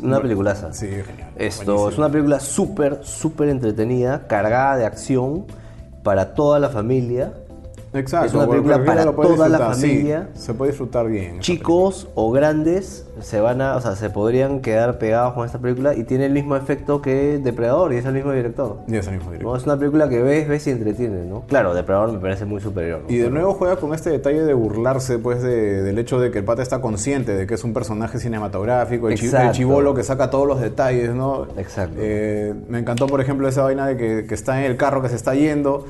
una peliculaza. Sí, genial. Esto buenísimo. es una película súper, súper entretenida, cargada de acción para toda la familia. Exacto, es una película para toda la sí, familia. se puede disfrutar bien. Chicos o grandes se van a, o sea, se podrían quedar pegados con esta película y tiene el mismo efecto que Depredador y es el mismo director. Y es el mismo director. ¿no? Es una película que ves, ves y entretiene, ¿no? Claro, Depredador me parece muy superior. ¿no? Y de Pero- nuevo juega con este detalle de burlarse pues de- del hecho de que el pata está consciente de que es un personaje cinematográfico, el, Exacto. chivolo que saca todos los detalles, ¿no? Exacto. Eh, me encantó, por ejemplo, esa vaina de que, que está en el carro que se está yendo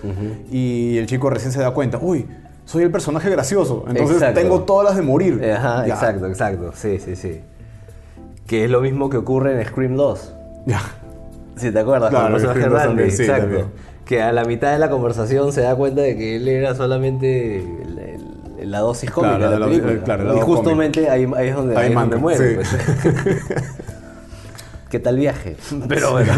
y el chico recién se da cuenta, uy, soy el personaje gracioso, entonces Exacto. tengo todas las de morir. Ajá, Ya, exacto, exacto. Sí, sí, sí. Que es lo mismo que ocurre en Scream 2. Ya. Si te acuerdas, Claro, con el personaje Scream 2 Randy, sí, exacto. también. Que a la mitad de la conversación se da cuenta de que él era solamente el- el- la dosis cómica Claro, de la la- película. el- claro, y justamente ahí, ahí es donde, Ahí ahí es donde manca, muere. sí. pues. <laughs> <laughs> ¿Qué tal viaje? Pero bueno.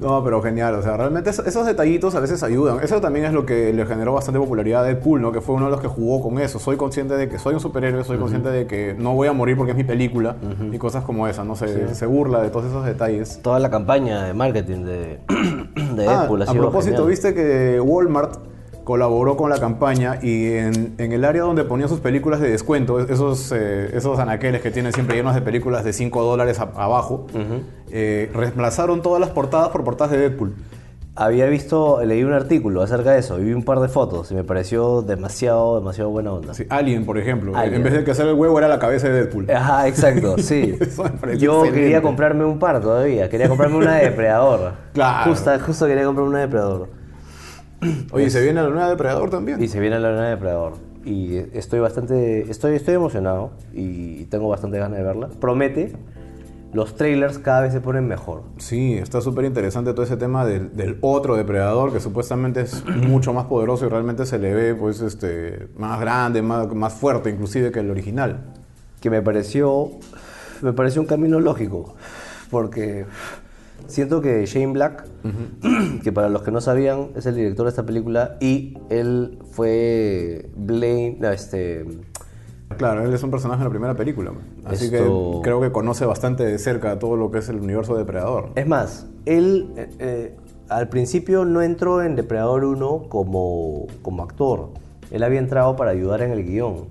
No, pero genial, o sea, realmente es- esos detallitos a veces ayudan. Eso también es lo que le generó bastante popularidad a Deadpool, ¿no? Que fue uno de los que jugó con eso. Soy consciente de que soy un superhéroe, soy consciente de que no voy a morir porque es mi película y cosas como esa, ¿no? Se, se burla de todos esos detalles. Toda la campaña de marketing de, <clears throat> de Ah, Deadpool ha a propósito, genial. viste que Walmart colaboró con la campaña y en, en el área donde ponía sus películas de descuento, esos, eh, esos anaqueles que tienen siempre llenos de películas de 5 dólares abajo, eh, reemplazaron todas las portadas por portadas de Deadpool. Había visto, leí un artículo acerca de eso, y vi un par de fotos y me pareció demasiado, demasiado buena onda. Sí, Alien, por ejemplo. Alien. En vez de que hacer el huevo era la cabeza de Deadpool. Ajá, exacto, sí. <laughs> Eso me Yo excelente. quería comprarme un par todavía, quería comprarme una de Depredador. <laughs> Claro. Justo, justo quería comprar una de Depredador. <clears throat> Oye, ¿se viene la nueva Depredador también? Y se viene la nueva de Depredador. Y estoy bastante, estoy, estoy emocionado y tengo bastante ganas de verla. Promete, los trailers cada vez se ponen mejor. Sí, está súper interesante todo ese tema del, del otro depredador que supuestamente es <clears throat> mucho más poderoso y realmente se le ve pues este más grande, más, más fuerte inclusive que el original. que me pareció me pareció un camino lógico porque siento que Shane Black <clears throat> que para los que no sabían es el director de esta película y él fue Blaine no, este Claro, él es un personaje en la primera película. Así Esto- que creo que conoce bastante de cerca todo lo que es el universo de Depredador. es más él eh, eh, al principio no entró en Depredador 1 como como actor él había entrado para ayudar en el guion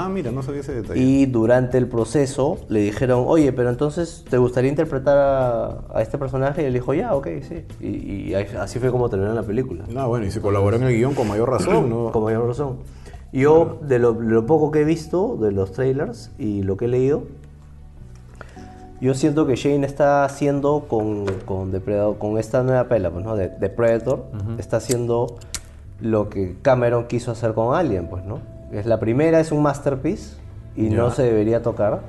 Ah, mira, no sabía ese detalle. Y durante el proceso le dijeron, oye, pero entonces, ¿te gustaría interpretar a, a este personaje? Y él dijo, ya, ok, sí. Y, y así fue como terminó la película. No, bueno, y si colaboró en el guion con mayor razón, ¿no? <clears throat> Con mayor razón. Yo, de lo, lo poco que he visto de los trailers y lo que he leído, yo siento que Shane está haciendo con, con, Depredador, con esta nueva pela, pues, ¿no? De, de Predator, está haciendo lo que Cameron quiso hacer con Alien, pues, ¿no? Es la primera, es un masterpiece y no se debería tocar.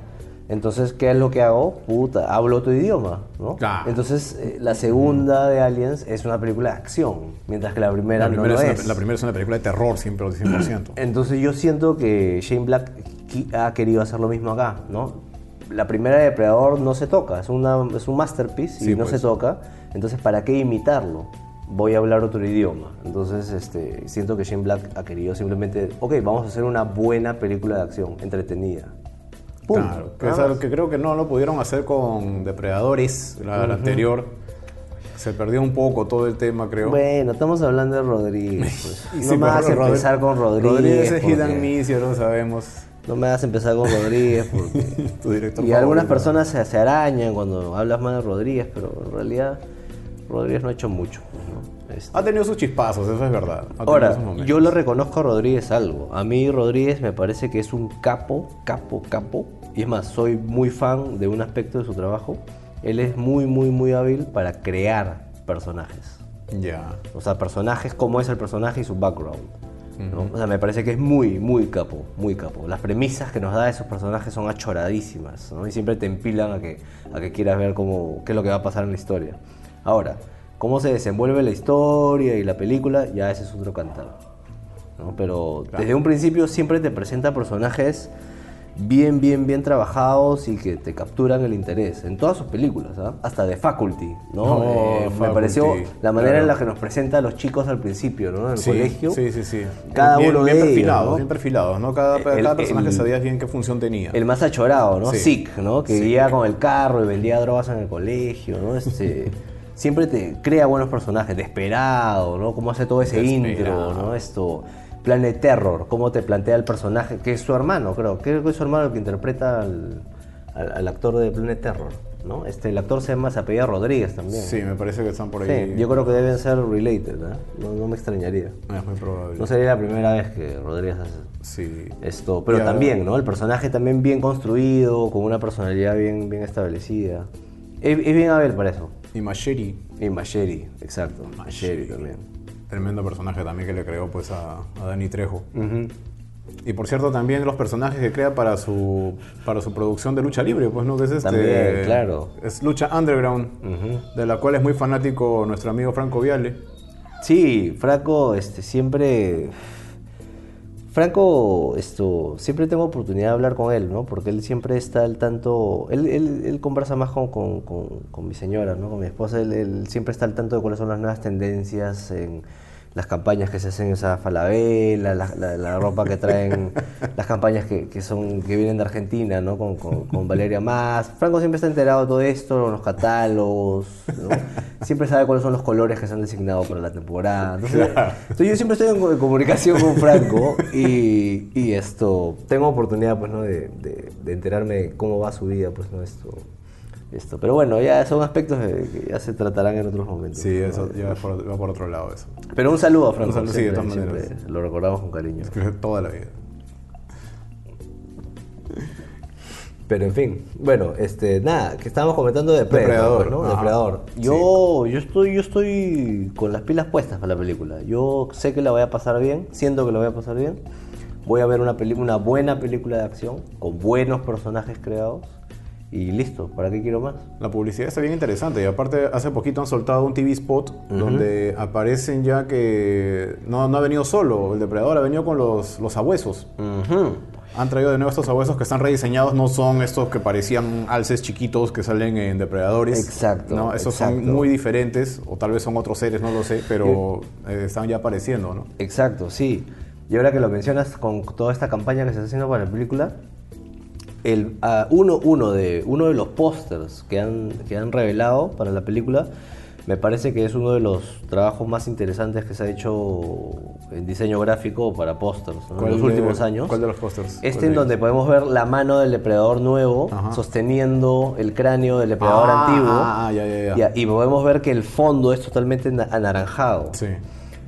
Entonces, ¿qué es lo que hago? Puta, hablo tu idioma, ¿no? Entonces, eh, la segunda de Aliens es una película de acción, mientras que la primera, La primera, no lo es una, la primera es una película de terror, siempre, 100%. <clears throat> Entonces yo siento que Shane Black ha querido hacer lo mismo acá, ¿no? La primera de Depredador no se toca, es, una, es un masterpiece y Sí, no pues. se toca. Entonces, ¿para qué imitarlo? Voy a hablar otro idioma. Entonces, este, siento que Shane Black ha querido simplemente, ok, vamos a hacer una buena película de acción, entretenida. Punto. Claro, que es algo que creo que no lo pudieron hacer con Depredadores, la, la anterior. Se perdió un poco todo el tema, creo. Bueno, estamos hablando de Rodríguez. <laughs> pues. Y no sí, me vas a Rod- empezar con Rodríguez. Rodríguez es Hit and Miss, ya lo sabemos. No me vas a empezar con Rodríguez porque... <laughs> Tu director Y algunas favorito. personas se, se arañan cuando hablas más de Rodríguez, pero en realidad Rodríguez no ha hecho mucho. ¿no? Este- Ha tenido sus chispazos, eso es verdad. Ahora, yo le reconozco a Rodríguez algo. A mí Rodríguez me parece que es un capo, capo, capo. Y es más, soy muy fan de un aspecto de su trabajo. Él es muy, muy, muy hábil para crear personajes. Ya. O sea, personajes, cómo es el personaje y su background. ¿no? O sea, me parece que es muy, muy capo, muy capo. Las premisas que nos da esos personajes son achoradísimas, ¿no? Y siempre te empilan a que, a que quieras ver cómo, qué es lo que va a pasar en la historia. Ahora, cómo se desenvuelve la historia y la película, ya ese es otro cantar. ¿no? Pero desde un principio siempre te presenta personajes bien, bien, bien trabajados y que te capturan el interés en todas sus películas, ¿ah? hasta de Faculty, ¿no? Eh, me pareció la manera claro. en la que nos presenta a los chicos al principio, ¿no? En el Sí, colegio. Sí, sí, sí. Cada bien, uno bien de ellos, perfilados, ¿no? bien perfilados, ¿no? Cada, El- cada personaje el- sabías bien qué función tenía. El más achorado, ¿no? Sí. Sick, ¿no? Que Sí. vivía con el carro y vendía drogas en el colegio, ¿no? Este, <laughs> siempre te crea buenos personajes. Desesperado, ¿no? Cómo hace todo ese intro, Desesperado. ¿no? Esto. Planet Terror, cómo te plantea el personaje, que es su hermano, creo. Creo que es su hermano el que interpreta al, al- al actor de Planet Terror, ¿no? Este, el actor se llama, se apellida Rodríguez también. Sí, me parece que están por Sí, ahí. yo creo que deben ser related, ¿no? No, no me extrañaría. Es muy probable. No sería la primera vez que Rodríguez hace Sí. esto, pero Ya. también, ¿no? El personaje también bien construido, con una personalidad bien, bien establecida. Es, es bien Abel para eso. Y Macheri, Y Macheri, exacto. Macheri también. tremendo personaje también que le creó pues a, a Danny Trejo. Y por cierto, también los personajes que crea para su para su producción de lucha libre, pues no que es este También, claro. es lucha underground, de la cual es muy fanático nuestro amigo Franco Viale. Sí, Franco, este, siempre. Franco, esto, siempre tengo oportunidad de hablar con él, ¿no? Porque él siempre está al tanto. Él, él, él conversa más con, con, con- con mi señora, ¿no? Con mi esposa. Él, él siempre está al tanto de cuáles son las nuevas tendencias en las campañas que se hacen en esa falabella, la, la- la ropa que traen, <laughs> las campañas que, que son que vienen de Argentina, ¿no? Con, con- con Valeria Más. Franco siempre está enterado de todo esto, los catálogos, ¿no? Siempre sabe cuáles son los colores que se han designado para la temporada. Entonces, entonces yo siempre estoy en, co- en comunicación con Franco y, y esto, tengo oportunidad, pues, ¿no? De, de- de enterarme de cómo va su vida, pues, ¿no? Esto, esto. Pero bueno, ya son aspectos que ya se tratarán en otros momentos. Sí, ¿no? eso ya va por, va por otro lado eso. Pero un saludo a Franco. Un saludo, sí, de todas maneras. Lo recordamos con cariño. Toda la vida. Pero en fin, bueno, este, nada, que estábamos comentando de Depredador, ¿no? ajá. Depredador. Yo, yo estoy, yo estoy con las pilas puestas para la película. Yo sé que la voy a pasar bien, siento que la voy a pasar bien. Voy a ver una una buena película de acción con buenos personajes creados y listo. ¿Para qué quiero más? La publicidad está bien interesante y aparte hace poquito han soltado un TV spot donde aparecen ya que no, no ha venido solo, el depredador ha venido con los, los sabuesos. Ujú. Han traído de nuevo estos sabuesos que están rediseñados, no son estos que parecían alces chiquitos que salen en depredadores. Exacto, No, estos exacto. son muy diferentes, o tal vez son otros seres, no lo sé, pero eh, están ya apareciendo, ¿no? Exacto, sí. Y ahora que lo mencionas con toda esta campaña que se está haciendo para la película, el, ah, uno, uno, de, uno de los pósters que han, que han revelado para la película me parece que es uno de los trabajos más interesantes que se ha hecho en diseño gráfico para pósters ¿no? en ¿Cuál los de- últimos años. ¿Cuál de los pósters? ¿Cuál Este de en donde podemos ver la mano del depredador nuevo Ajá. sosteniendo el cráneo del depredador Ah, antiguo. ah, ya, ya, ya. Y, y podemos ver que el fondo es totalmente na- anaranjado. Sí.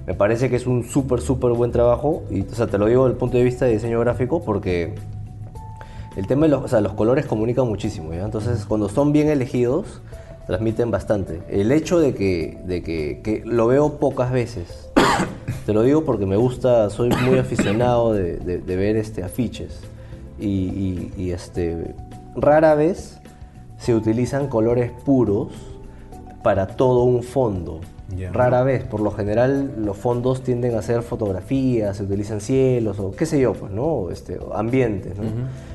Me parece que es un súper, súper buen trabajo. Y, o sea, te lo digo desde el punto de vista de diseño gráfico porque el tema de los, o sea, los colores comunican muchísimo. ¿ya? Entonces, cuando son bien elegidos, transmiten bastante. El hecho de que, de que, que lo veo pocas veces. <coughs> te lo digo porque me gusta, soy muy <coughs> aficionado de, de- de ver este, afiches. Y, y- y, este, rara vez se utilizan colores puros para todo un fondo. Ya. Rara vez, por lo general los fondos tienden a ser fotografías, se utilizan cielos o qué sé yo, pues, ¿no? Este, ambientes, ¿no?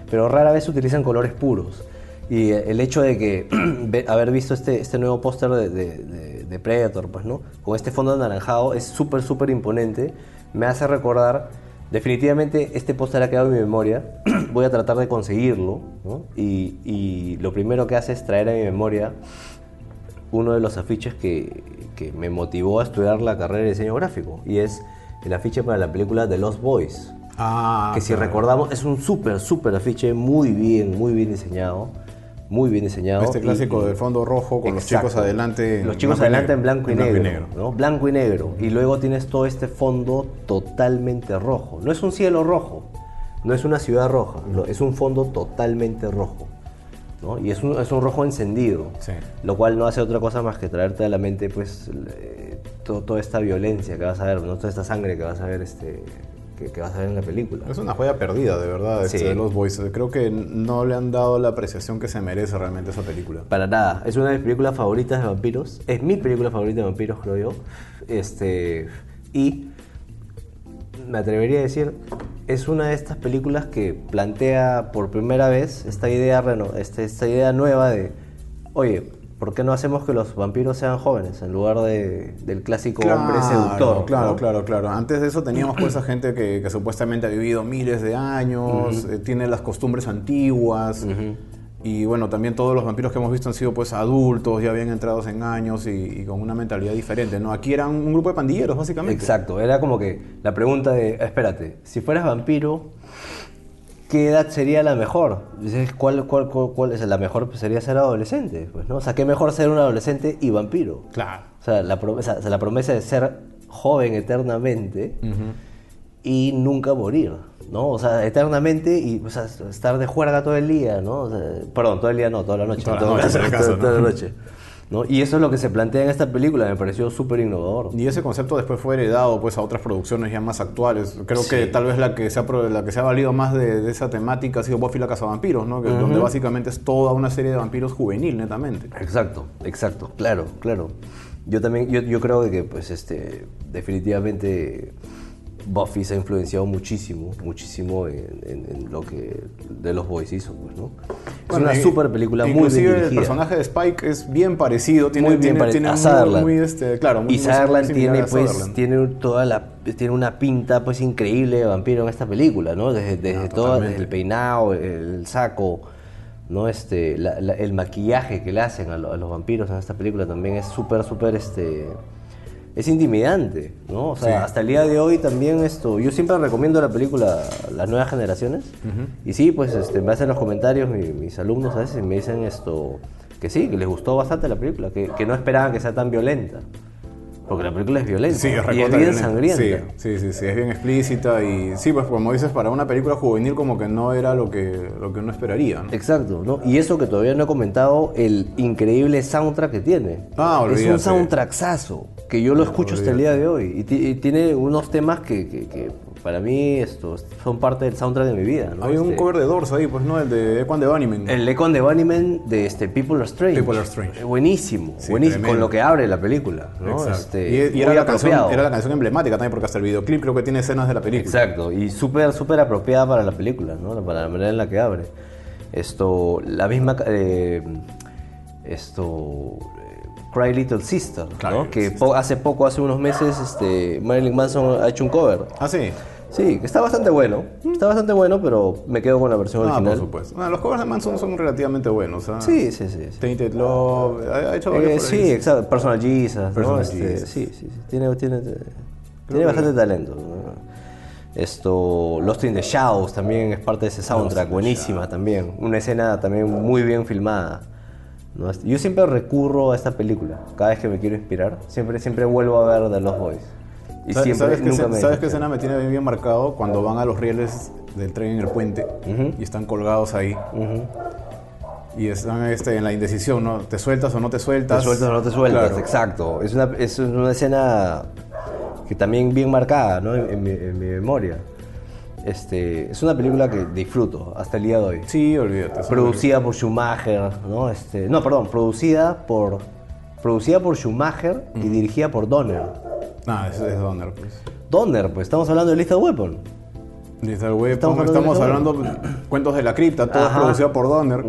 Pero rara vez utilizan colores puros. Y eh, el hecho de que <clears throat> haber visto este, este nuevo póster de, de- de- de Predator, pues, ¿no? Con este fondo anaranjado es súper, súper imponente. Me hace recordar, definitivamente este póster ha quedado en mi memoria. <clears throat> Voy a tratar de conseguirlo, ¿no? Y, y lo primero que hace es traer a mi memoria uno de los afiches que, que me motivó a estudiar la carrera de diseño gráfico y es el afiche para la película The Lost Boys. Ah, que si claro. recordamos es un súper, súper afiche, muy bien, muy bien diseñado. Muy bien diseñado. Este clásico y- del fondo rojo con los chicos adelante. Los chicos blanco y adelante negro. en blanco y En negro. ¿no? Blanco y negro. Y luego tienes todo este fondo totalmente rojo. No es un cielo rojo, no es una ciudad roja, no, es un fondo totalmente rojo. ¿no? Y es un, es un rojo encendido. Sí. Lo cual no hace otra cosa más que traerte a la mente pues eh, to- toda esta violencia que vas a ver, ¿no? toda esta sangre que vas a ver este, que, que vas a ver en la película. Es una joya perdida, de verdad, este, de los Boys. Creo que no le han dado la apreciación que se merece realmente esa película. Para nada, es una de mis películas favoritas de vampiros. Es mi película favorita de vampiros, creo yo. Este, y me atrevería a decir, es una de estas películas que plantea por primera vez esta idea, este- esta idea nueva de, oye, ¿por qué no hacemos que los vampiros sean jóvenes en lugar de- del clásico hombre seductor? Claro, ¿no? claro, claro. Antes de eso teníamos pues a gente que, que supuestamente ha vivido miles de años, eh, tiene las costumbres antiguas. Y bueno, también todos los vampiros que hemos visto han sido pues adultos, ya bien entrados en años y, y con una mentalidad diferente, ¿no? Aquí eran un grupo de pandilleros, básicamente. Exacto, era como que la pregunta de, espérate, si fueras vampiro, ¿qué edad sería la mejor? Dices, ¿cuál, cuál, cuál, cuál es la mejor? Pues sería ser adolescente, pues, ¿no? O sea, ¿qué mejor ser un adolescente y vampiro? Claro. O sea, la promesa, o sea, la promesa de ser joven eternamente y nunca morir, ¿no? O sea, eternamente y o sea, estar de juerga todo el día, ¿no? O sea, perdón, todo el día no, toda la noche. Toda la noche, caso, <laughs> toda la ¿no? noche. ¿No? Y eso es lo que se plantea en esta película, me pareció súper innovador. Y ese concepto después fue heredado pues a otras producciones ya más actuales. Creo que tal vez la que se ha, la que se ha valido más de, de esa temática ha sido Buffy la Cazavampiros, ¿no? Que, Donde básicamente es toda una serie de vampiros juvenil, netamente. Exacto, exacto, claro, claro. Yo también, yo, yo creo que pues este, definitivamente Buffy se ha influenciado muchísimo, muchísimo en, en- en lo que de los Boys hizo, pues, ¿no? Es Bueno, una super película muy bien Inclusive el dirigida. personaje de Spike es bien parecido, tiene, muy bien tiene, pare- tiene a Sutherland. muy, este, claro, muy- y Sutherland tiene pues Sutherland. tiene toda la tiene una pinta pues increíble de vampiro en esta película, ¿no? Desde, desde No, todo desde el peinado, el, el saco, ¿no? Este, la- la- el maquillaje que le hacen a, lo- a los vampiros en esta película también es súper súper este es intimidante, ¿no? O sea, Sí. hasta el día de hoy también esto, yo siempre recomiendo la película a las nuevas generaciones. Y sí, pues este, me hacen los comentarios mi- mis alumnos a veces me dicen esto, que sí, que les gustó bastante la película, que, que no esperaban que sea tan violenta. Porque la película es violenta Sí, es y es bien sangrienta. Sí, sí, sí, sí, es bien explícita y sí, pues como dices, para una película juvenil como que no era lo que, lo que uno esperaría. ¿no? Exacto, ¿no? Y eso que todavía no he comentado, el increíble soundtrack que tiene. Ah, Es olvídate. un soundtracksazo, que yo lo escucho hasta el día de hoy. Y, ti- y tiene unos temas que, que- que para mí estos son parte del soundtrack de mi vida. ¿no? Hay un Este, cover de Doors ahí, pues no, el de Equan de Bunnyman. El Econ de Bunnyman de este People Are Strange. People Are Strange. Buenísimo, Sí, buenísimo. Con tremendo. lo que abre la película, ¿no? Este, y, y era, la canción, era la canción emblemática también, porque hasta el videoclip creo que tiene escenas de la película. Exacto, y súper, súper apropiada para la película, ¿no? Para la manera en la que abre. Esto, la misma, eh, esto, eh, Cry Little Sister, Claro, ¿no? Que po- hace poco, hace unos meses, este, Marilyn Manson ha hecho un cover. Ah, sí. Sí, que está bastante bueno, está bastante bueno, pero me quedo con la versión Ah, por original. supuesto. Bueno, los covers de Manson son relativamente buenos. ¿ah? Sí, sí, sí. sí. Tainted Love, ha, ha hecho Eh, varios por sí, ahí. exacto. Personal Jesus, ¿no? Personal Este, Jesus. sí, sí, sí. Tiene, tiene, tiene bastante talento. ¿no? Esto, Lost in the Shadows también es parte de ese soundtrack, buenísima también. Una escena también muy bien filmada. ¿no? Yo siempre recurro a esta película, cada vez que me quiero inspirar. Siempre, siempre vuelvo a ver The Lost Boys. Y ¿Sabes, siempre, ¿sabes nunca escena- me ¿Sabes qué escena me tiene bien, marcado? Cuando van a los rieles del tren en el puente y están colgados ahí. Y están este, en la indecisión, ¿no? ¿Te sueltas o no te sueltas? Te sueltas o no te sueltas, Claro. exacto. Es una, es una escena que también bien marcada ¿no? en, en mi, en mi memoria. Este, es una película que disfruto hasta el día de hoy. Sí, olvídate. Producida por Schumacher, ¿no? Este, no, perdón, producida por, producida por Schumacher y dirigida por Donner. Nah, es, es Donner, pues. Donner, pues estamos hablando de Lethal Weapon. Lethal Weapon, Estamos estamos, hablando de Cuentos de la Cripta, todo es Ajá. producido por Donner.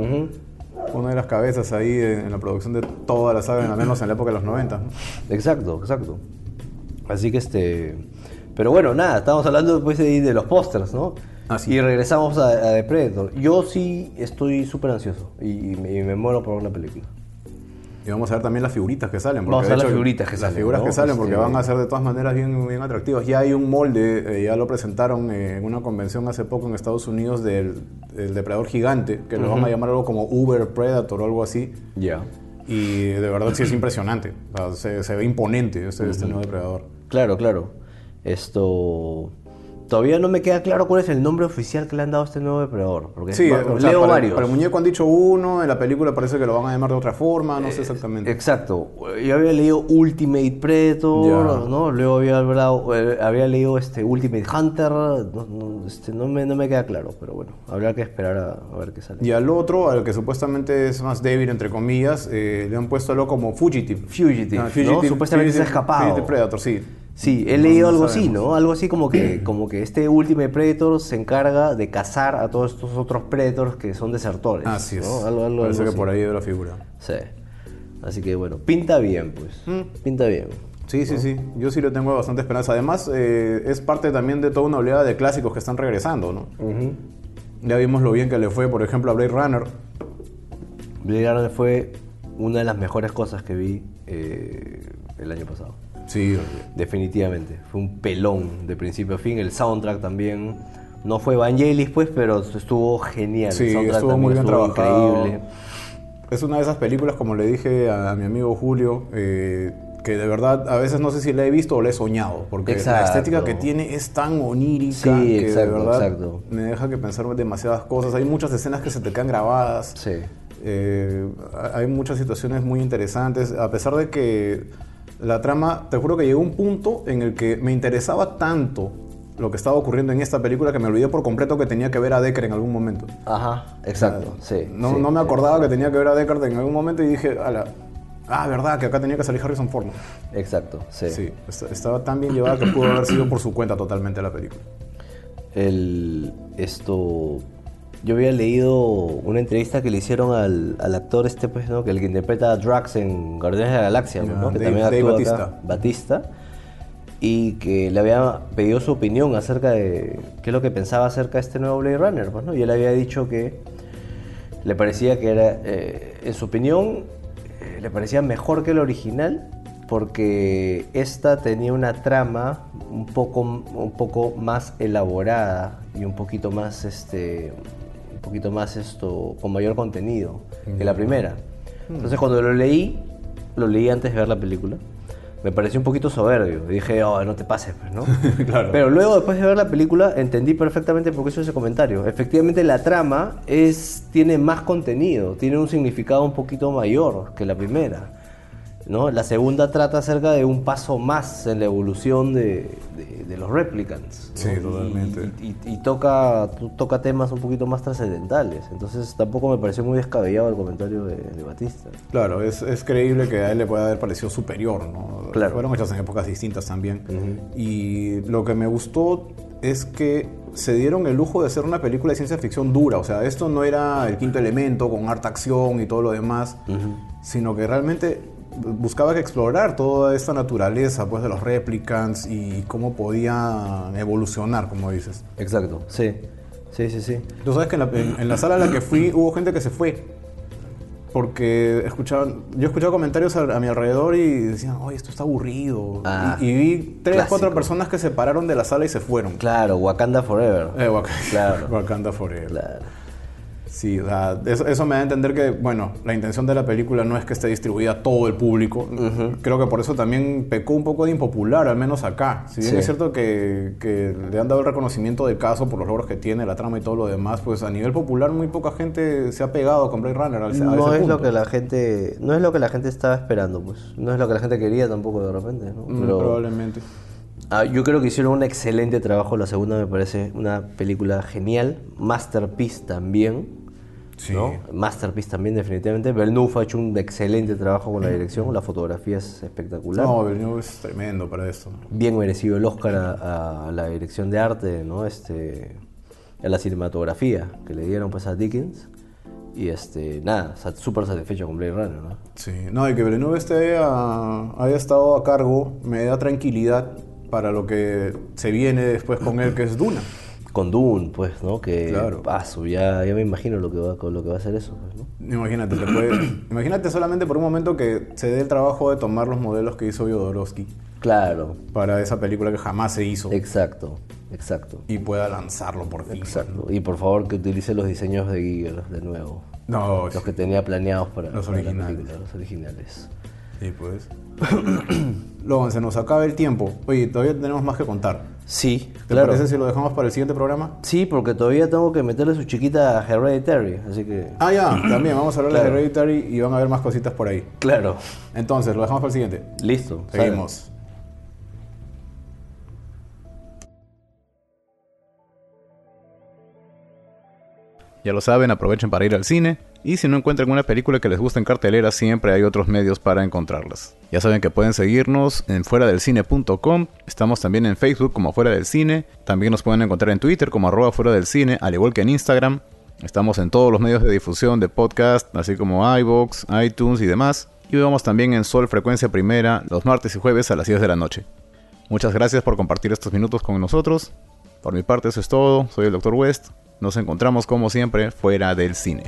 Una de las cabezas ahí en, la producción de toda la saga, al menos en la época de los 90. ¿no? Exacto, exacto. Así que este. Pero bueno, nada, estamos hablando después de, de los pósters, ¿no? Ah, sí. Y regresamos a, a The Predator. Yo sí estoy súper ansioso y, y me, y me muero por una película. Y vamos a ver también las figuritas que salen. porque Vamos a ver las figuras que las salen, figuras ¿no? que salen, porque Este- van a ser de todas maneras bien, bien atractivas. Ya hay un molde, eh, ya lo presentaron eh, en una convención hace poco en Estados Unidos del, del depredador gigante, que lo van a llamar algo como Uber Predator o algo así. Ya. Y de verdad sí es impresionante. O sea, se, se ve imponente este, este nuevo depredador. Claro, claro. Esto. Todavía no me queda claro cuál es el nombre oficial que le han dado a este nuevo depredador. Porque Sí, va- o sea, leo para, varios. para el muñeco han dicho uno, en la película parece que lo van a llamar de otra forma, no sé exactamente. Exacto. Yo había leído Ultimate Predator. ¿no? Luego había, hablado- eh, había leído este Ultimate Hunter. No, no, este, no me, no me queda claro, pero bueno, habrá que esperar a, a ver qué sale. Y al otro, al que supuestamente es más débil, entre comillas, eh, le han puesto algo como Fugitive. Fugitive, Ah, ¿no? Supuestamente se ha escapado. Fugitive Predator, sí. Sí, he leído no algo así. ¿no? Algo así como que, <clears throat> como que este Ultimate Predator se encarga de cazar a todos estos otros Predators que son desertores. Así es. Algo, algo, Parece algo que así. por ahí de la figura. Sí. Así que bueno, pinta bien, pues. Mm. Pinta bien. Sí, sí, sí. Yo sí le tengo bastante esperanza. Además, eh, es parte también de toda una oleada de clásicos que están regresando, ¿no? Ya vimos lo bien que le fue, por ejemplo, a Blade Runner. Blade Runner fue una de las mejores cosas que vi eh, el año pasado. Sí, Definitivamente. Fue un pelón de principio a fin. El soundtrack también. No fue Vangelis, pues, pero estuvo genial. Sí, el soundtrack estuvo también muy bien estuvo trabajado. increíble. Es una de esas películas, como le dije a, mi amigo Julio, eh, que de verdad a veces no sé si la he visto o la he soñado, porque la estética que tiene es tan onírica Sí, que exacto, de verdad exacto. me deja que pensar demasiadas cosas. Hay muchas escenas que se te quedan grabadas. Sí. Eh, hay muchas situaciones muy interesantes, a pesar de que la trama, te juro que llegó un punto en el que me interesaba tanto lo que estaba ocurriendo en esta película que me olvidé por completo que tenía que ver a Decker en algún momento. Ajá, exacto. Sí. No, sí, no me acordaba que tenía que ver a Deckard en algún momento y dije, "Ala, ah, verdad, que acá tenía que salir Harrison Ford. ¿no?". Exacto, sí. Sí, est- estaba tan bien llevada que pudo haber sido por su cuenta totalmente la película. El, esto, yo había leído una entrevista que le hicieron al, al actor este, pues, ¿no? Que el que interpreta a Drax en Guardianes de la Galaxia, Ya, ¿no? Que Dave- también Dave actúa Bautista. acá, Batista. Y que le había pedido su opinión acerca de qué es lo que pensaba acerca de este nuevo Blade Runner, pues, ¿no? Y él había dicho que le parecía que era, eh, en su opinión, eh, le parecía mejor que el original porque esta tenía una trama un poco, un poco más elaborada y un poquito más, este, poquito más esto, con mayor contenido que la primera. Entonces cuando lo leí, lo leí antes de ver la película. Me pareció un poquito soberbio. Dije, oh, no te pases, pues, ¿no? <laughs> Claro. Pero luego, después de ver la película, entendí perfectamente por qué hizo ese comentario. Efectivamente, la trama es, tiene más contenido, tiene un significado un poquito mayor que la primera. ¿No? La segunda trata acerca de un paso más en la evolución de, de- de los replicants. ¿no? Sí, totalmente. Y, y- y toca, to- toca temas un poquito más trascendentales. Entonces, tampoco me pareció muy descabellado el comentario de, de Batista. Claro, es, es creíble que a él le pueda haber parecido superior, ¿no? Claro. Fueron hechas en épocas distintas también. Y lo que me gustó es que se dieron el lujo de hacer una película de ciencia ficción dura. O sea, esto no era el quinto elemento con harta acción y todo lo demás, sino que realmente buscaba que explorar toda esta naturaleza pues, de los replicants y cómo podían evolucionar, como dices. Exacto, sí. Sí, sí, sí. Tú sabes que en la, en- en la sala a la que fui hubo gente que se fue. Porque escuchaban, yo he escuchado comentarios a, a mi alrededor y decían, oye, esto está aburrido. Ah, y, y vi tres, clásico. cuatro personas que se pararon de la sala y se fueron. Claro, Wakanda Forever. Eh, Wak- Claro. <laughs> Wakanda Forever. Claro. Sí, eso, eso me da a entender que, bueno, la intención de la película no es que esté distribuida a todo el público. Creo que por eso también pecó un poco de impopular, al menos acá. Si bien Sí. es cierto que, que le han dado el reconocimiento del caso por los logros que tiene, la trama y todo lo demás, pues a nivel popular muy poca gente se ha pegado con Blade Runner al, a No ese es punto. lo que la gente, no es lo que la gente estaba esperando, pues. No es lo que la gente quería tampoco de repente, ¿no? Mm, Probablemente. Ah, yo creo que hicieron un excelente trabajo. La segunda me parece una película genial. Masterpiece también. Sí. ¿no? Masterpiece también, definitivamente. Villeneuve ha hecho un excelente trabajo con la dirección. La fotografía es espectacular. No, Villeneuve es tremendo para esto. Bien merecido el Oscar a, a la dirección de arte, ¿no? Este, a la cinematografía que le dieron pues a Dickens. Y este, nada, súper satisfecho con Blade Runner, ¿no? Sí, no, y que Villeneuve esté a- haya estado a cargo me da tranquilidad para lo que se viene después con él, que es Duna. <laughs> Con Dune, pues, ¿no? Que Claro. paso, ya, ya me imagino lo que va, con lo que va a ser eso, pues, ¿no? Imagínate, te puede- <coughs> imagínate solamente por un momento que se dé el trabajo de tomar los modelos que hizo Jodorowsky Claro, para esa película que jamás se hizo exacto, exacto, y pueda lanzarlo por fin. exacto. Y por favor que utilice los diseños de Giger de nuevo. No, Los que tenía planeados para, Los para la originales. película, los originales. sí, pues. <coughs> Logan, se nos acaba el tiempo. Oye, todavía tenemos más que contar. Sí, ¿Te claro. parece si lo dejamos para el siguiente programa? Sí, porque todavía tengo que meterle su chiquita a Hereditary, así que... Ah, ya, <coughs> también vamos a hablar de. Hereditary y van a ver más cositas por ahí. Claro. Entonces, lo dejamos para el siguiente. Listo. sale. Ya lo saben, aprovechen para ir al cine, Y si no encuentran una película que les guste en cartelera, siempre hay otros medios para encontrarlas. Ya saben que pueden seguirnos en fuera del cine.com. Estamos también en Facebook como Fuera del Cine. También nos pueden encontrar en Twitter como arroba fuera del cine, al igual que en Instagram. Estamos en todos los medios de difusión de podcast, así como iVoox, iTunes y demás. Y vamos también en Sol Frecuencia Primera los martes y jueves a las 10 de la noche. Muchas gracias por compartir estos minutos con nosotros. Por mi parte eso es todo. Soy el Dr. West. Nos encontramos como siempre fuera del cine.